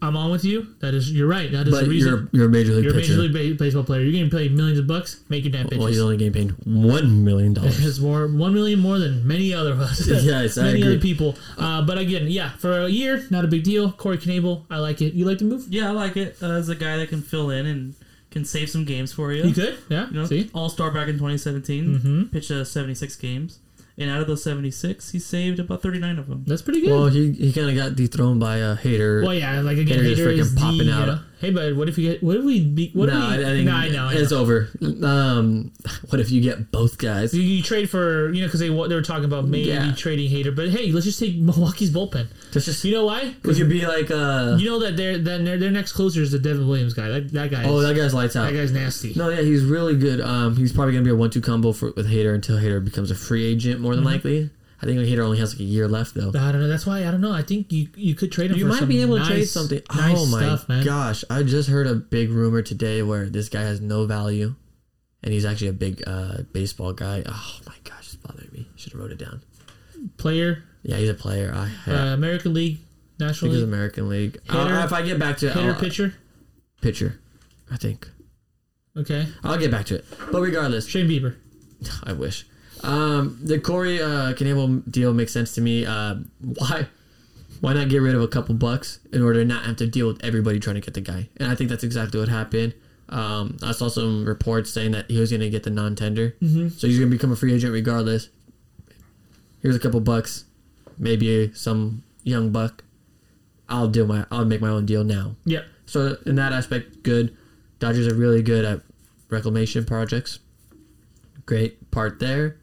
I'm on with you. That is, you're right. That is but the reason. you're you're a major league You're a pitcher. major league baseball player. You're getting paid millions of bucks. Make your damn pitches. well, he's only getting paid one million dollars. [LAUGHS] It's more one million more than many other of us. [LAUGHS] Yes, I many agree. other people. Uh, but again, yeah, for a year, not a big deal. Corey Knebel, I like it. You like the move? Yeah, I like it. Uh, as a guy that can fill in and can save some games for you. You could, yeah. You know, See, All Star back in 2017, Mhm. pitched uh, 76 games, and out of those 76, he saved about 39 of them. that's pretty good. Well, he he kind of got dethroned by a Hader. Well, yeah, like again, Hader just Hader freaking is the, popping out. Uh, hey, bud, what if you get? What if we? Be, what no, if I, we? I think no, I know. I know. it's over. Um, what if you get both guys? You, you trade for you know because they they were talking about maybe Yeah. trading Hader, but hey, let's just take Milwaukee's bullpen. That's just You know why? we could be like uh you know that their then their, their next closer is the Devin Williams guy. That that guy. oh is, that guy's lights out. that guy's nasty. No, yeah, he's really good. Um, he's probably gonna be a one-two combo for with Hader until Hader becomes a free agent, more than Mm-hmm. likely. I think a Hader only has like a year left though. I don't know. That's why I don't know. I think you you could trade him. You might be able to trade something. Nice oh my stuff, man. gosh! I just heard a big rumor today where this guy has no value, and he's actually a big uh, baseball guy. Oh my gosh, it's bothering me. Should have wrote it down. Player, Yeah, he's a player. I, I uh, American League, National League, American League. Hitter- I'll- if I get back to it, hitter, I'll- pitcher. pitcher, I think Okay, I'll get back to it. But regardless, Shane Bieber. [LAUGHS] I wish. Um, the Corey uh, Knebel deal makes sense to me. Uh, why? Why not get rid of a couple bucks in order to not have to deal with everybody trying to get the guy? And I think that's exactly what happened. Um, I saw some reports saying that he was going to get the non-tender, mm-hmm. so he's going to become a free agent regardless. Here's a couple bucks, maybe some young buck. I'll deal my. I'll make my own deal now. Yeah, So in that aspect, good. Dodgers are really good at reclamation projects. Great part there.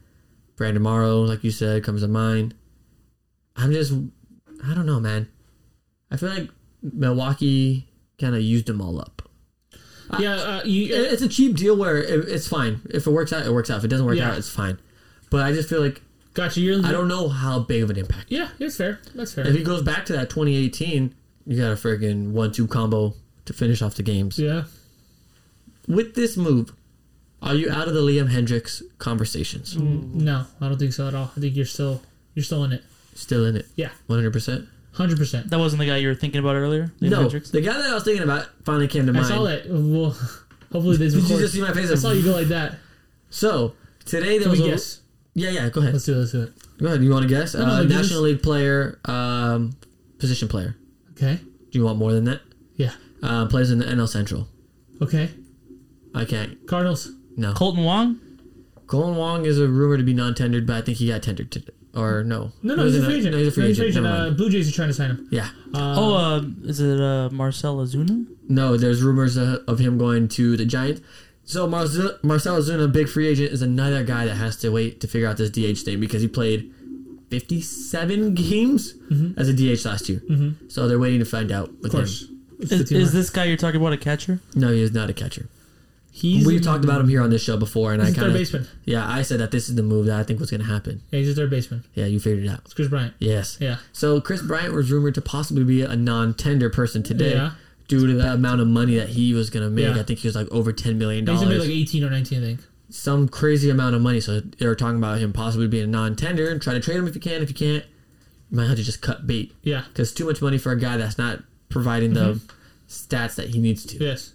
Brandon Morrow, like you said, comes to mind. I'm just, I don't know, man. I feel like Milwaukee kind of used them all up. yeah. Uh, you, It- It's a cheap deal where it, it's fine. If it works out, it works out. If it doesn't work Yeah. out, it's fine. But I just feel like gotcha. You're. I don't know how big of an impact. Yeah, it's fair. That's fair. If he goes back to that 2018, you got a friggin' one-two combo to finish off the games. yeah. with this move, are you out of the Liam Hendriks conversations? No, I don't think so at all. I think you're still you're still in it. Still in it? Yeah, 100%? hundred percent. That wasn't the guy you were thinking about earlier? Liam No. Hendriks? The guy that I was thinking about finally came to mind. I mind. saw that. Well, [LAUGHS] hopefully this Did you just see my face? I saw you go like that. So, today there Can was we a. guess? Yeah, yeah, go ahead. Let's do it. Let's do it. Go ahead. You want to guess? no, uh, give us- National League player, um, position player. Okay. Do you want more than that? Yeah. Uh, plays in the NL Central. Okay. I can't. Cardinals. No. Kolten Wong? Kolten Wong is a rumor to be non-tendered, but I think he got tendered today. Or no. No, no, he's a free agent. No, he's a free agent. Never Uh. Blue Jays are trying to sign him. Yeah. oh, uh, is it uh, Marcell Ozuna? No, there's rumors uh, of him going to the Giants. So Marcell, Marcell Ozuna, big free agent, is another guy that has to wait to figure out this DH thing because he played 57 games as a DH last year. Mm-hmm. So they're waiting to find out with Of course. him. Is, is this guy you're talking about a catcher? No, he is not a catcher. He's We've talked about him here on this show before, and I kind of baseman. yeah, I said that this is the move that I think was going to happen. Yeah, he's a third baseman. Yeah, you figured it out. It's Kris Bryant. Yes. Yeah. So Kris Bryant was rumored to possibly be a non-tender person today. Yeah. Due to the amount of money that he was gonna make, Yeah. I think he was like over ten million He's gonna be dollars. like 18 or 19, I think. some crazy amount of money. So they were talking about him possibly being a non-tender and try to trade him if you can. If you can't, you might have to just cut bait Yeah. because too much money for a guy that's not providing the mm-hmm. stats that he needs to. Yes.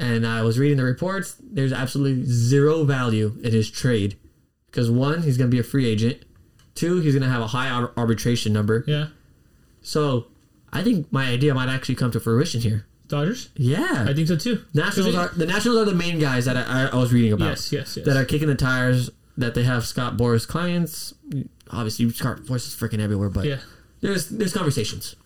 And I was reading the reports. There's absolutely zero value in his trade because one, he's going to be a free agent. Two, he's going to have a high ar- arbitration number. Yeah. So I think my idea might actually come to fruition here. Dodgers. Yeah, I think so too. Nationals are the Nationals are the main guys that I, I, I was reading about. Yes. Yes. Yes. that are kicking the tires. That they have Scott Boras clients. Obviously, Scott Boras is freaking everywhere, but yeah. there's there's conversations.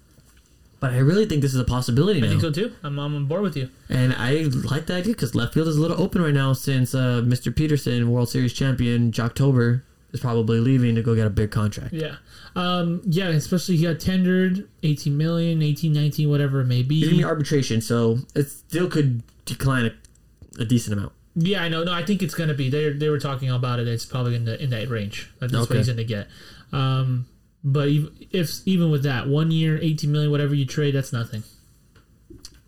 But I really think this is a possibility I now. think so too. I'm, I'm on board with you. And I like the idea because left field is a little open right now since uh, Mr. Pederson, World Series champion, Joctober, is probably leaving to go get a big contract. Yeah. Um, yeah, especially he got tendered 18 million, 18, 19, whatever it may be. He's gonna be be. arbitration, so it still could decline a, a decent amount. Yeah, I know. No, I think it's going to be. They they were talking about it. It's probably in the in that range. That's Okay. what he's going to get. Um, but if even with that one year, 18 million, whatever you trade, that's nothing.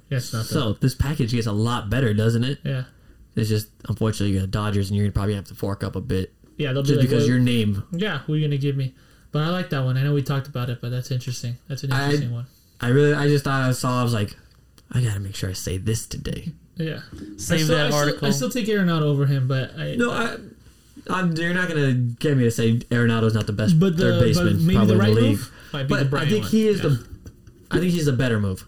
That's nothing. So this package gets a lot better, doesn't it? yeah, It's just unfortunately you got Dodgers, and you're gonna probably have to fork up a bit yeah, they'll be just like, because well, your name. Yeah, who are you going to give me? But I like that one. I know we talked about it, but that's interesting. That's an I- interesting one. I really, I just thought I saw. I was like, I gotta make sure I say this today. Yeah. Save I still, that I still- article. I still take Arenado over him, but I, No, I, I'm, you're not gonna get me to say Arenado's not the best but the third but baseman maybe probably the right in the league. move be the But I think one. he is Yeah. the. I think he's a better move,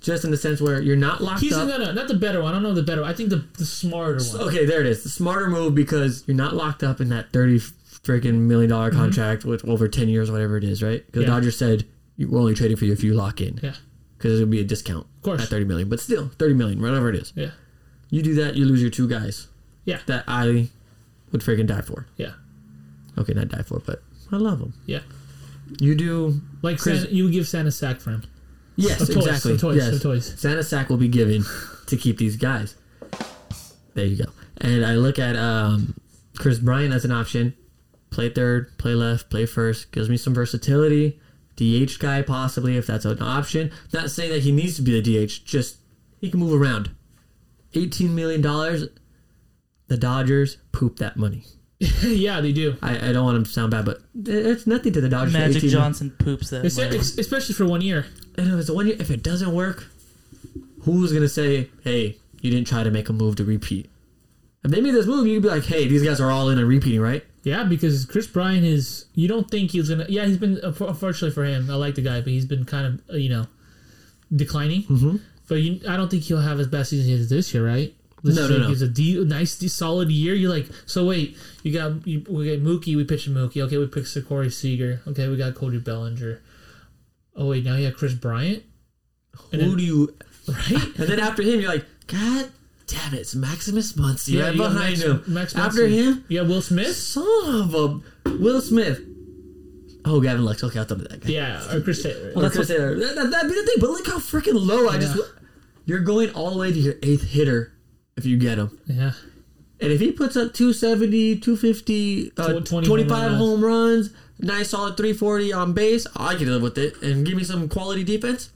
just in the sense where you're not locked He's up. no, no, not the better one. I don't know the better. one. I think the the smarter one. Okay, there it is. The smarter move because you're not locked up in that thirty freaking million dollar contract with over ten years, whatever it is, right? Because Mm-hmm. Yeah. Dodgers said we're only trading for you if you lock in, Yeah, because it'll be a discount of course. at thirty million, but still thirty million, whatever it is. Yeah, You do that, you lose your two guys. Yeah. that I would freaking die for. yeah, Okay, not die for, but I love them. yeah. You do Like Chris- Santa, you would give Santa sack for him. yes, [LAUGHS] Of toys, exactly. of toys, yes. toys. Santa sack will be given to keep these guys. There you go. And I look at um, Kris Bryant as an option. Play third, play left, play first. Gives me some versatility. DH guy possibly if that's an option. Not saying that he needs to be the DH. Just he can move around. Eighteen million dollars. The Dodgers poop that money. [LAUGHS] yeah, they do. I, I don't want them to sound bad, but it's nothing to the Dodgers. Magic 18 Johnson poops that. It's, money. it's- especially for one year. And if it's one year, if it doesn't work, who's gonna say, "Hey, you didn't try to make a move to repeat"? If they made this move, you'd be like, "Hey, these guys are all in and repeating, right?" Yeah, because Kris Bryant is. You don't think he's gonna? Yeah, he's been. Unfortunately for him, I like the guy, but he's been kind of uh, you know declining. Mm-hmm. But you, I don't think he'll have his best season as this year, right? Let's No, no, no. He's a de- nice, de- solid year. You're like, so wait, you got you, we got Mookie, we pitched Mookie. Okay, we picked Corey Seager. Okay, we got Cody Bellinger. Oh wait, now you have Kris Bryant, Who then- do you? [LAUGHS] right? And then after him, you're like, "God damn it, it's Maximus Muncy right behind Max- him." Max after him, got Will Smith. son of a Will Smith. Oh, Gavin Lux. Okay, I'll throw that guy. Yeah, or Chris Taylor. Well, that's what that, that, that'd be the thing. But look how freaking low I just. You're going all the way to your eighth hitter if you get him. yeah, And if he puts up 270, 250, uh, 20 25 home runs. home runs, nice solid 340 on base, I can live with it. And give me some quality defense,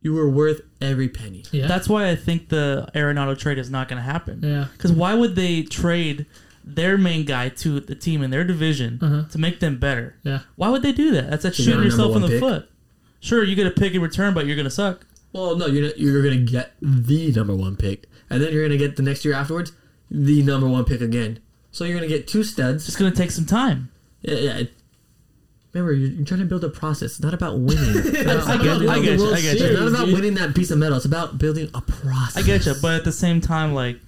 you were worth every penny. yeah. That's why I think the Arenado trade is not going to happen. Yeah. Because why would they trade their main guy to the team in their division Uh-huh. to make them better? yeah. Why would they do that? That's like shooting yourself in the one foot. Sure, you get a pick in return, but you're going to suck. Well, no, you're, you're going to get the number one pick. And then you're going to get the next year afterwards, the number one pick again. So you're going to get two studs. It's going to take some time. Yeah, yeah. Remember, you're, you're trying to build a process. It's not about winning. [LAUGHS] It's I not get, about I get you. I get It's you. Not about dude. winning that piece of metal. It's about building a process. I get you. But at the same time, like,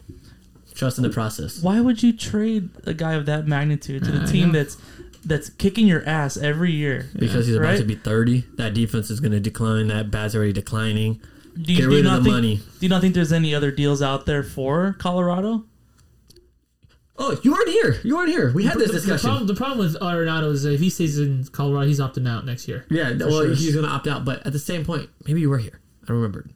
Trust in the process. why would you trade a guy of that magnitude to the I team that's that's kicking your ass every year? Because he's about Right? to be 30. That defense is going to decline. That bat's already declining. Do you, Get do you of not the think, money. Do you not think there's any other deals out there for Colorado? Oh, you weren't here. You weren't here. We had this The- discussion. The problem, the problem with Arenado is that if he stays in Colorado, he's opting out next year. yeah, well, sure. he's going to opt out. But at the same point, maybe you were here. I don't remember.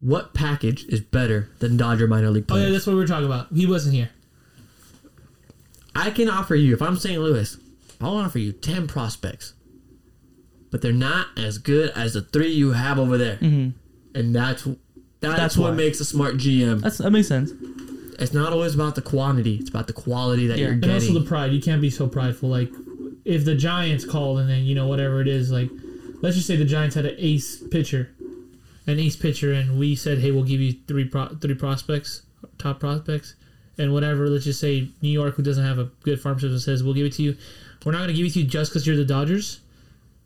What package is better than Dodger minor league Oh yeah, players? that's what we were talking about. He wasn't here. I can offer you, if I'm St. Louis, I'll offer you 10 prospects. But they're not as good as the three you have over there. Mm-hmm. And that's that's, That's what why. makes a smart GM. That's that makes sense. It's not always about the quantity, it's about the quality that Yeah. you're And And getting. also the pride. You can't be so prideful. Like if the Giants called and then you know whatever it is, like let's just say the Giants had an ace pitcher, an ace pitcher, and we said, hey, we'll give you three pro- three prospects, top prospects, and whatever. Let's just say New York, who doesn't have a good farm system, says we'll give it to you. We're not going to give it to you just because you're the Dodgers.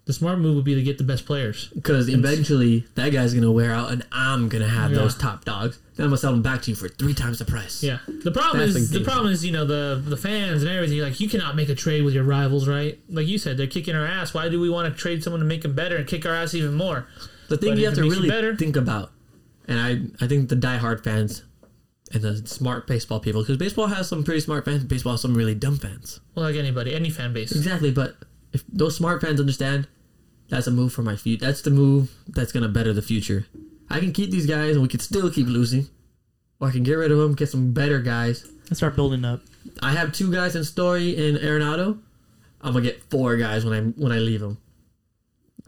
The smart move would be to get the best players. Because eventually that guy's gonna wear out, and I'm gonna have Yeah. those top dogs. Then I'm gonna sell them back to you for three times the price. Yeah. The problem That's is the the problem is you know the the fans and everything. Like you cannot make a trade with your rivals, right? Like you said, they're kicking our ass. Why do we want to trade someone to make them better and kick our ass even more? The thing But you have to really better- think about, and I I think the diehard fans and the smart baseball people, because baseball has some pretty smart fans, baseball has some really dumb fans. Well, like anybody, any fan base. Exactly, but if those smart fans understand, that's a move for my future. That's the move that's gonna better the future. I can keep these guys, and we can still keep losing, or I can get rid of them, get some better guys. Let's start building up. I have two guys in Story and Arenado. I'm gonna get four guys when I when I leave them.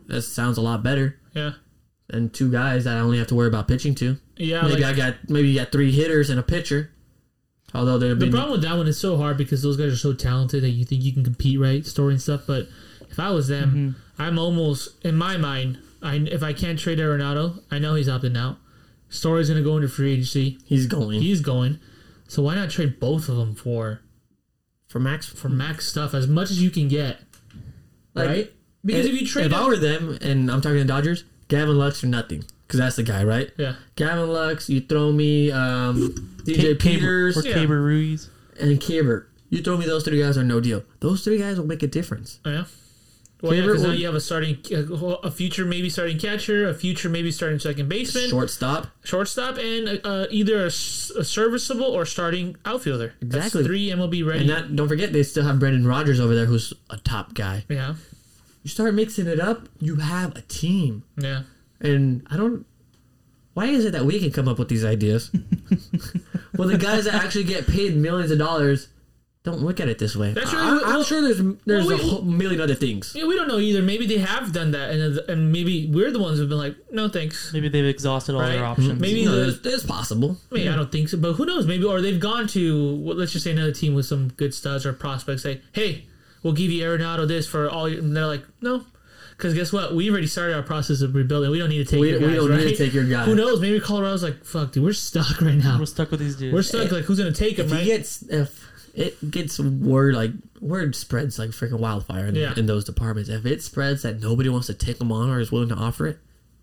That sounds a lot better Yeah. than two guys that I only have to worry about pitching to. Yeah. maybe like, I got maybe you got three hitters and a pitcher. Although they've the been problem with that one is so hard because those guys are so talented that you think you can compete, right? Story and stuff. But if I was them, I'm almost in my mind. I if I can't trade Arenado, I know he's opting out. Story's gonna go into free agency. he's going He's going. So why not trade both of them for for max for max stuff as much as you can get, Like, right? Because if you trade, if it- I were them and I'm talking to Dodgers, Gavin Lux or nothing, because that's the guy, right? yeah, Gavin Lux, you throw me um, DJ Ca- Caber- Peters or Yeah. Keibert Ruiz. and Keibert. You throw me those three guys are no deal. Those three guys will make a difference. yeah. Well, yeah, because now you have a starting, a future maybe starting catcher, a future maybe starting second baseman, Shortstop, shortstop, and uh, either a serviceable or starting outfielder. Exactly. That's three MLB ready. and that don't forget they still have Brendan Rodgers over there, who's a top guy. yeah, You start mixing it up, you have a team. yeah. And I don't. Why is it that we can come up with these ideas? [LAUGHS] well, the guys that actually get paid millions of dollars don't look at it this way. That's I, really- I'm well- sure there's there's well, a whole million other things. Yeah, we don't know either. Maybe they have done that, and and maybe we're the ones who've been like, no thanks. Maybe they've exhausted all Right. their options. Mm-hmm. Maybe No, the- it's, it's possible. I mean, I don't think so, but who knows? Maybe, or they've gone to well, let's just say another team with some good studs or prospects. Say, hey, we'll give you Arenado this for all. Your, and they're like, no, because guess what? We already started our process of rebuilding. We don't need to take We- your we guys, don't need to take your guy. Who knows? Maybe Colorado's like, fuck, dude, we're stuck right now. We're stuck with these dudes. We're stuck. Like, who's gonna take him? If Right? he gets if it gets word like word spreads like freaking wildfire in, Yeah. in those departments. If it spreads that nobody wants to take them on or is willing to offer it,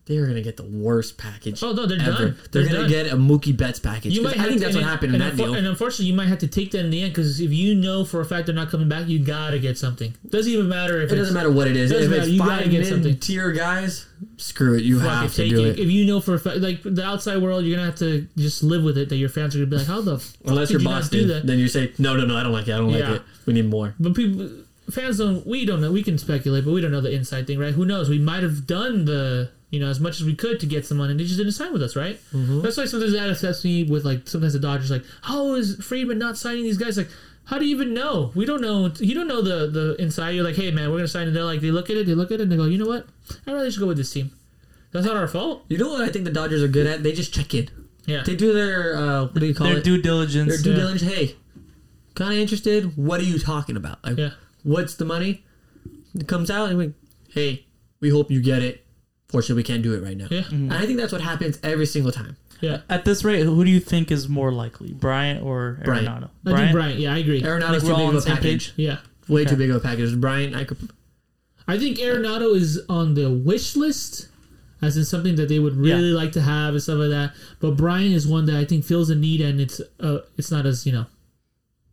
they are gonna get the worst package. Oh, no, they're ever. done. They're, They're gonna done. get a Mookie Betts package. you might I think to- that's what happened in that deal. And unfortunately, you might have to take that in the end because if you know for a fact they're not coming back, you gotta get something. Doesn't even matter if It it's doesn't matter what it is. doesn't If matter, it's you gotta five get something. tier guys, screw it. You Fuck have it, to do it. it. If you know for a fact, like the outside world, you're gonna have to just live with it. That your fans are gonna be like, "How the [LAUGHS] fuck Unless you're you do Boston, that?" then you say, no, no, no, I don't like it. I don't Yeah. like it. We need more. But people, fans don't. We don't know. We can speculate, but we don't know the inside thing, right? Who knows? We might have done the you know as much as we could to get someone, and they just didn't sign with us, right? Mm-hmm. That's why sometimes that upsets me with like sometimes the Dodgers like, how is Friedman not signing these guys? Like, how do you even know? We don't know. You don't know the the inside. You're like, hey man, we're gonna sign, and they're like, they look at it, they look at it, and they go, you know what? I'd rather just go with this team. That's not our fault. You know what I think the Dodgers are good at? They just check in. Yeah. They do their uh, what do you call Their it? due diligence. their due yeah. diligence. Hey, kind of interested? What are you talking about? Like, Yeah. what's the money? It comes out and we, hey, we hope you get it. Fortunately, we can't do it right now. Yeah. And I think that's what happens every single time. Yeah. At this rate, who do you think is more likely, Bryant or Bryant. Arenado? I think Bryant. Yeah, I agree. Arenado's Like too big of a same package. page? Yeah. Way Okay. too big of a package. Brian, I could. I think Arenado is on the wish list, as in something that they would really like to have and stuff like that. But Brian is one that I think feels a need, and it's uh, it's not as you know,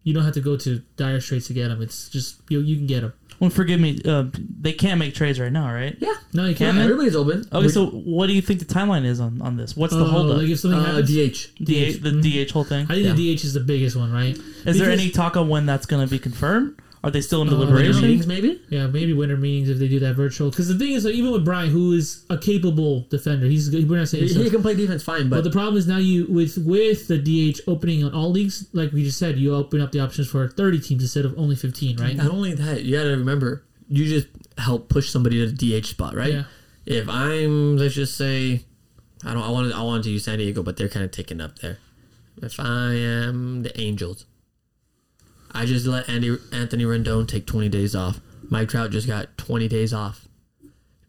you don't have to go to dire straits to get him. It's just you you can get him. Well, forgive me. Uh, they can't make trades right now, right? Yeah. No, you Can can't. they? Everybody's open. Okay, so what do you think the timeline is on, on this? What's the Oh, holdup? like if something uh, happens, DH. DH, the DH whole thing. I think Yeah. the DH is the biggest one, right? Is there because- any talk on when that's going to be confirmed? Are they still in Uh, Winter deliberation? meetings, maybe. Yeah, maybe winter meetings if they do that virtual. Because the thing is, like, even with Brian, who is a capable defender, he's good. We're not saying He, he can play defense fine, But but the problem is now you with with the DH opening on all leagues, like we just said, you open up the options for thirty teams instead of only fifteen, right? not only that, you got to remember, you just help push somebody to the DH spot, right? Yeah. If I'm, let's just say, I don't, I wanted, I wanted to use San Diego, but they're kind of taken up there. If I am the Angels, I just let Andy Anthony Rendon take 20 days off. Mike Trout just got 20 days off.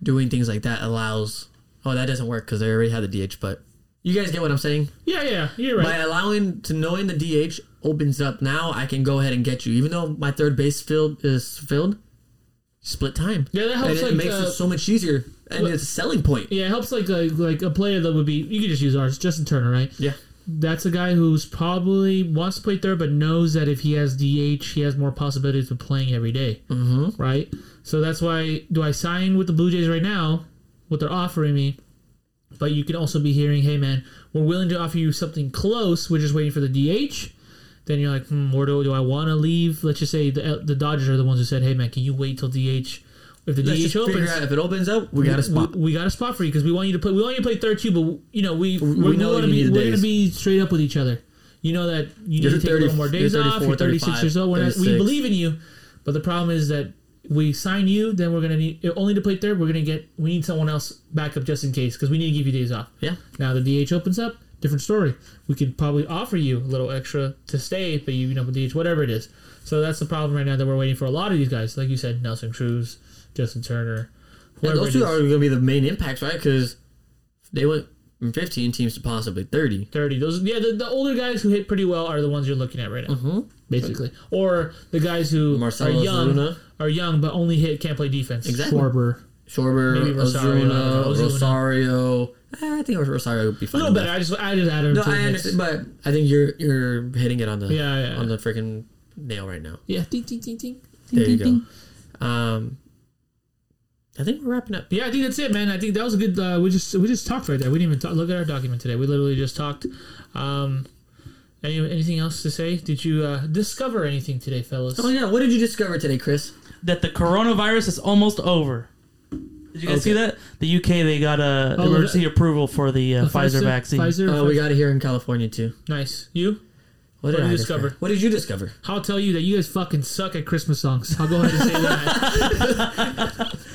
Doing things like that allows. Oh, that doesn't work because they already had the DH. But you guys get what I'm saying. Yeah, yeah, you're right. By allowing to knowing the DH opens up now, I can go ahead and get you. Even though my third base field is filled, split time. Yeah, that And helps. it like, makes uh, it so much easier, and Well- it's a selling point. yeah, it helps like a, like a player that would be. You could just use ours, Justin Turner, right? Yeah. That's a guy who's probably wants to play third, but knows that if he has DH, he has more possibilities of playing every day, Mm-hmm. right? So that's why do I sign with the Blue Jays right now? What they're offering me, but you can also be hearing, "Hey, man, we're willing to offer you something close. We're just waiting for the DH." Then you're like, hmm, where do, do I want to leave? Let's just say the the Dodgers are the ones who said, "Hey, man, can you wait till DH?" If the Let's DH opens, out if it opens up, we got a spot. we, we got a spot for you because we want you to play. We want you to play third too, but you know we we, We know want to you be we're going to be straight up with each other. You know that you You're need to take 30 a little more days off. You're 36 years old. We're not, we believe in you, but the problem is that we sign you, then we're going to need only to play third. We're going to get we need someone else back up just in case because we need to give you days off. Yeah. Now the DH opens up, different story. We could probably offer you a little extra to stay, but you, you know, with DH, whatever it is. So that's the problem right now that we're waiting for a lot of these guys, like you said, Nelson Cruz, Justin Turner, And those two is. are going to be the main impacts, right? Because they went from 15 teams to possibly 30. 30. Those yeah, the, the older guys who hit pretty well are the ones you're looking at right now, Mm-hmm. basically. Or the guys who Marcelo are young, Ozuna. are young but only hit can't play defense. Exactly. Schwarber. Schwarber, Rosario, I don't know. Ozuna, Ozuna. Rosario. Eh, I think Rosario would be A fine. little with better. I just I just added him No, to the I mix. understand, but I think you're you're hitting it on the Yeah, yeah. on the freaking nail right now. Yeah, ding ding ding ding. There you ding, ding. go. Um, I think we're wrapping up. Yeah, I think that's it, man. I think that was a good. Uh, we just we just talked right there. We didn't even talk, look at our document today. We literally just talked. Um, any, anything else to say? Did you uh, discover anything today, fellas? Oh yeah, what did you discover today, Chris? that the coronavirus is almost over. Did you guys see that? The UK they got a Oh, emergency the- approval for the, uh, The Pfizer, vaccine. Pfizer. Uh, we got it here in California too. nice. You? What What did did you discover? discover? What did you discover? I'll tell you that you guys fucking suck at Christmas songs. I'll go ahead and say that. [LAUGHS] [LAUGHS]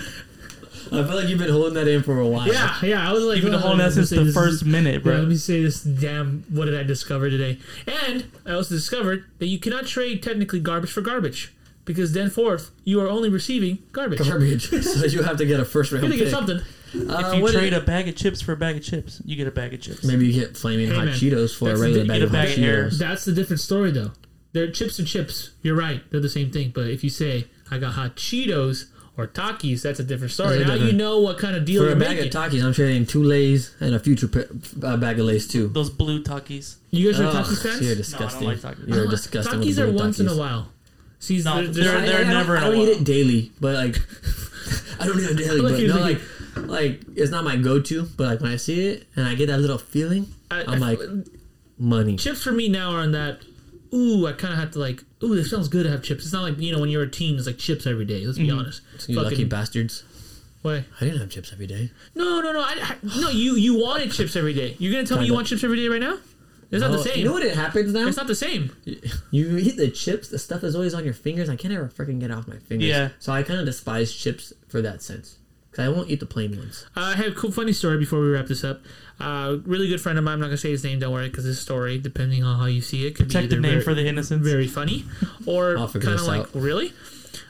I feel like you've been holding that in for a while. yeah, yeah. I was like, You've been oh, holding that let me since say the first is- minute, Yeah, bro. let me say this damn. What did I discover today? And I also discovered that you cannot trade technically garbage for garbage because then forth you are only receiving garbage. Garbage. [LAUGHS] so you have to get a first round You're gonna get something. Uh, if you trade did- a bag of chips for a bag of chips, you get a bag of chips. maybe you get flaming Hey, hot man, Cheetos for a that's the regular thing, bag a of hot bag of air. Cheetos. That's the different story though. They're chips and chips. You're right. They're the same thing. But if you say I got hot Cheetos or Takis, that's a different story. That's a now you know what kind of deal For you're a bag making. of Takis, I'm trading two Lays and a future p- uh, bag of Lays too. Those blue Takis. you guys are Ugh, Takis fans? You're disgusting. like Takis. You're disgusting. with Takis are blue once in a while. See, No, they're, they're- I- I- they're I don't- never in I a don't eat it daily, but like [LAUGHS] I don't eat it daily, [LAUGHS] but no, like like it's not my go-to. But like when I see it and I get that little feeling, I- I'm I- like money. chips for me now are on that. Ooh, I kind of have to like. Ooh, this sounds good to have chips. It's not like you know when you're a teen, it's like chips every day. Let's be honest. You lucky bastards. Why? I didn't have chips every day. No, no, no. I, I, no, you you wanted chips every day. You're gonna tell me you want chips every day right now? It's not the same. You know what it happens now? It's not the same. [LAUGHS] You eat the chips, the stuff is always on your fingers. I can't ever freaking get it off my fingers. Yeah. So I kind of despise chips for that sense. Because I won't eat the plain ones. Uh, I have a cool, funny story before we wrap this up. Uh, really good friend of mine. I'm not gonna say his name. Don't worry, because his story, depending on how you see it, could Check be the either name very, for the innocents. very funny or kind of like out. really.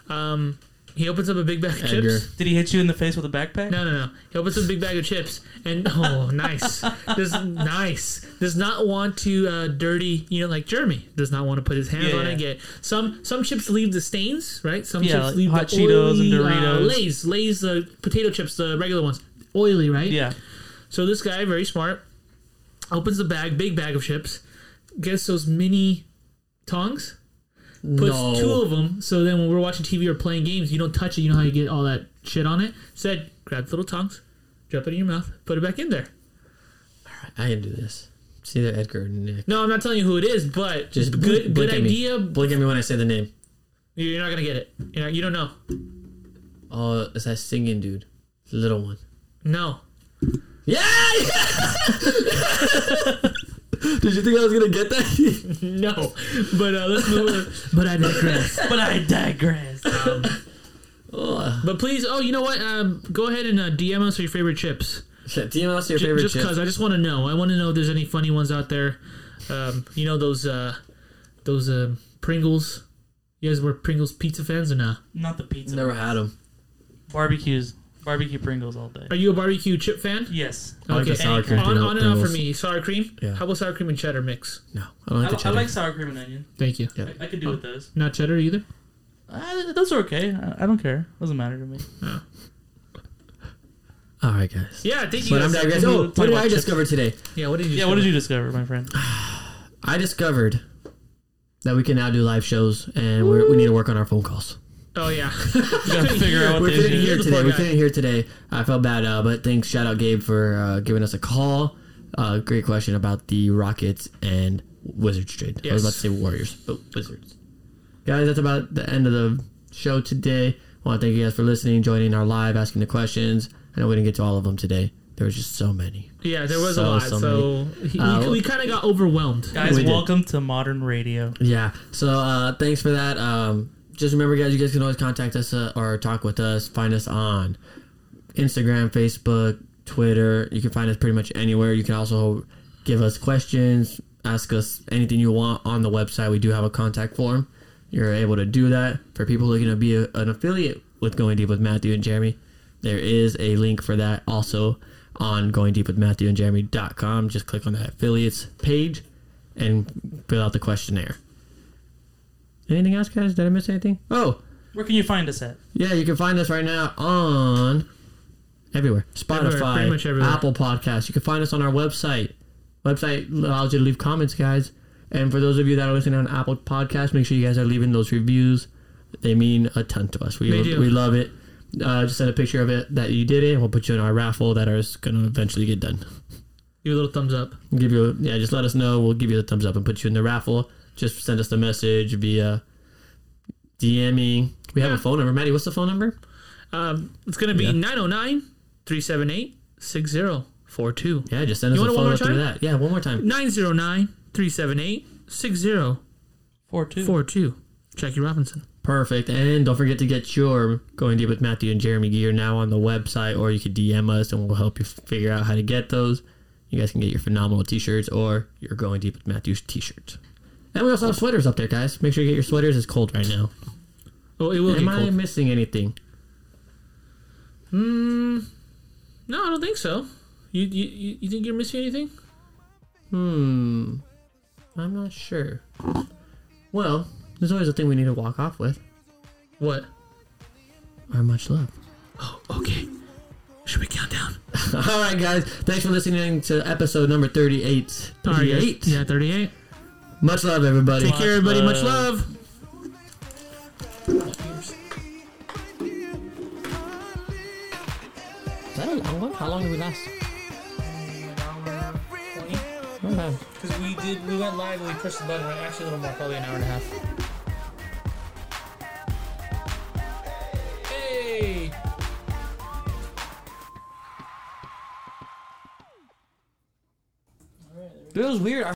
Um, he opens up a big bag of Edgar. chips. Did he hit you in the face with a backpack? No, no, no. He opens up a big bag of chips and oh, [LAUGHS] nice. Does nice. Does not want to uh, dirty. You know, like Jeremy does not want to put his hands Yeah, on yeah. it. Get some some chips leave the stains, right? Some Yeah, chips like leave hot the Cheetos and oily, uh, Doritos. Lay's, Lay's, the potato chips, the regular ones, oily, right? Yeah. So this guy, very smart, opens the bag, big bag of chips, gets those mini tongs, puts no. two of them. So then when we're watching TV or playing games, you don't touch it. You know how you get all that shit on it. Said, grab the little tongs, drop it in your mouth, put it back in there. All right, I can do this. It's either Edgar or Nick. No, I'm not telling you who it is, but Just good, good at me. idea. Blink at me when I say the name. You're not gonna get it. You're not, you don't know. Oh, it's that singing dude. The little one. No. Yeah! [LAUGHS] Did you think I was going to get that? [LAUGHS] No. But uh, let's move. [LAUGHS] but I digress. But I digress. oh, But please, oh, you know what? Um, go ahead and uh, DM us your favorite chips. shit. DM us your J- favorite just chip. because I just want to know. I want to know if there's any funny ones out there. Um, you know those uh, those um, Pringles. You guys were Pringles pizza fans or not? Not the pizza. Never had them. Barbecues. Barbecue Pringles all day. Are you a barbecue chip fan? Yes. I like the sour cream. On, on and off for Pringles. me. Sour cream. Yeah. How about sour cream and cheddar mix? No, I don't like I, the I cheddar. like sour cream and onion. Thank you. Yeah. I, I could do with those. Not cheddar either. Uh, those are okay. I, I don't care. Doesn't matter to me. All right, guys. Yeah, thank you. But I'm guys. digressing. Oh, what did about I chips. discover today? Yeah, what did you? Yeah, what did you discover, my friend? [SIGHS] I discovered that we can now do live shows, and we're, we need to work on our phone calls. Oh yeah. You gotta figure out what we they couldn't hear today. We guy. couldn't hear today. I felt bad, uh, but thanks. Shout out Gabe for uh, giving us a call. Uh, great question about the Rockets and Wizards trade. I was about to say Warriors, but Wizards. Guys, that's about the end of the show today. I want to thank you guys for listening, joining our live, asking the questions. I know we didn't get to all of them today. There was just so many. Yeah, there was So, a lot. so So, he, Uh, we, we kind of got overwhelmed. Guys, We did. welcome to modern radio. Yeah. So uh, thanks for that. Um, just remember, guys, you guys can always contact us uh, or talk with us. Find us on Instagram, Facebook, Twitter. You can find us pretty much anywhere. You can also give us questions, ask us anything you want on the website. We do have a contact form. You're able to do that for people looking to be a, an affiliate with Going Deep with Matthew and Jeremy. There is a link for that also on Going Deep with Matthew and Jeremy.com. Just click on that affiliates page and fill out the questionnaire. Anything else, guys? Did I miss anything? Oh, Where can you find us at? yeah, you can find us right now on everywhere. Spotify, Everywhere, pretty much everywhere. Apple Podcasts. You can find us on our website. Website allows you to leave comments, guys. And for those of you that are listening on Apple Podcasts, make sure you guys are leaving those reviews. They mean a ton to us. We do. we love it. Uh, just send a picture of it that you did it, and we'll put you in our raffle that is going to eventually get done. Give a little thumbs up. Give you a, yeah, just let us know. We'll give you the thumbs up and put you in the raffle. Just send us a message via DMing. We have a phone number. Maddie, what's the phone number? Um, it's going to be Yeah. 909 378 6042. Yeah, just send us You a phone up through that. Yeah, one more time. 909 378 6042. Four. Jackie Robinson. Perfect. And don't forget to get your Going Deep with Matthew and Jeremy gear now on the website, or you could DM us and we'll help you figure out how to get those. You guys can get your phenomenal t shirts or your Going Deep with Matthew's t shirt. And we also have sweaters up there, guys. Make sure you get your sweaters. It's cold right now. Oh, it will Am I missing anything? Hmm. no, I don't think so. You, you you think you're missing anything? Hmm. I'm not sure. Well, there's always a thing we need to walk off with. What? Our much love. Oh, okay. Should we count down? [LAUGHS] All right, guys. Thanks for listening to episode number 38. All right, guys. 38. Yeah, 38. Much love, everybody. Take care, everybody. Much love. love. Is that a long one? How long did we last? Because we did, we went live and we pushed the button. Right? Actually, a little more, probably an hour and a half. Hey. It was weird.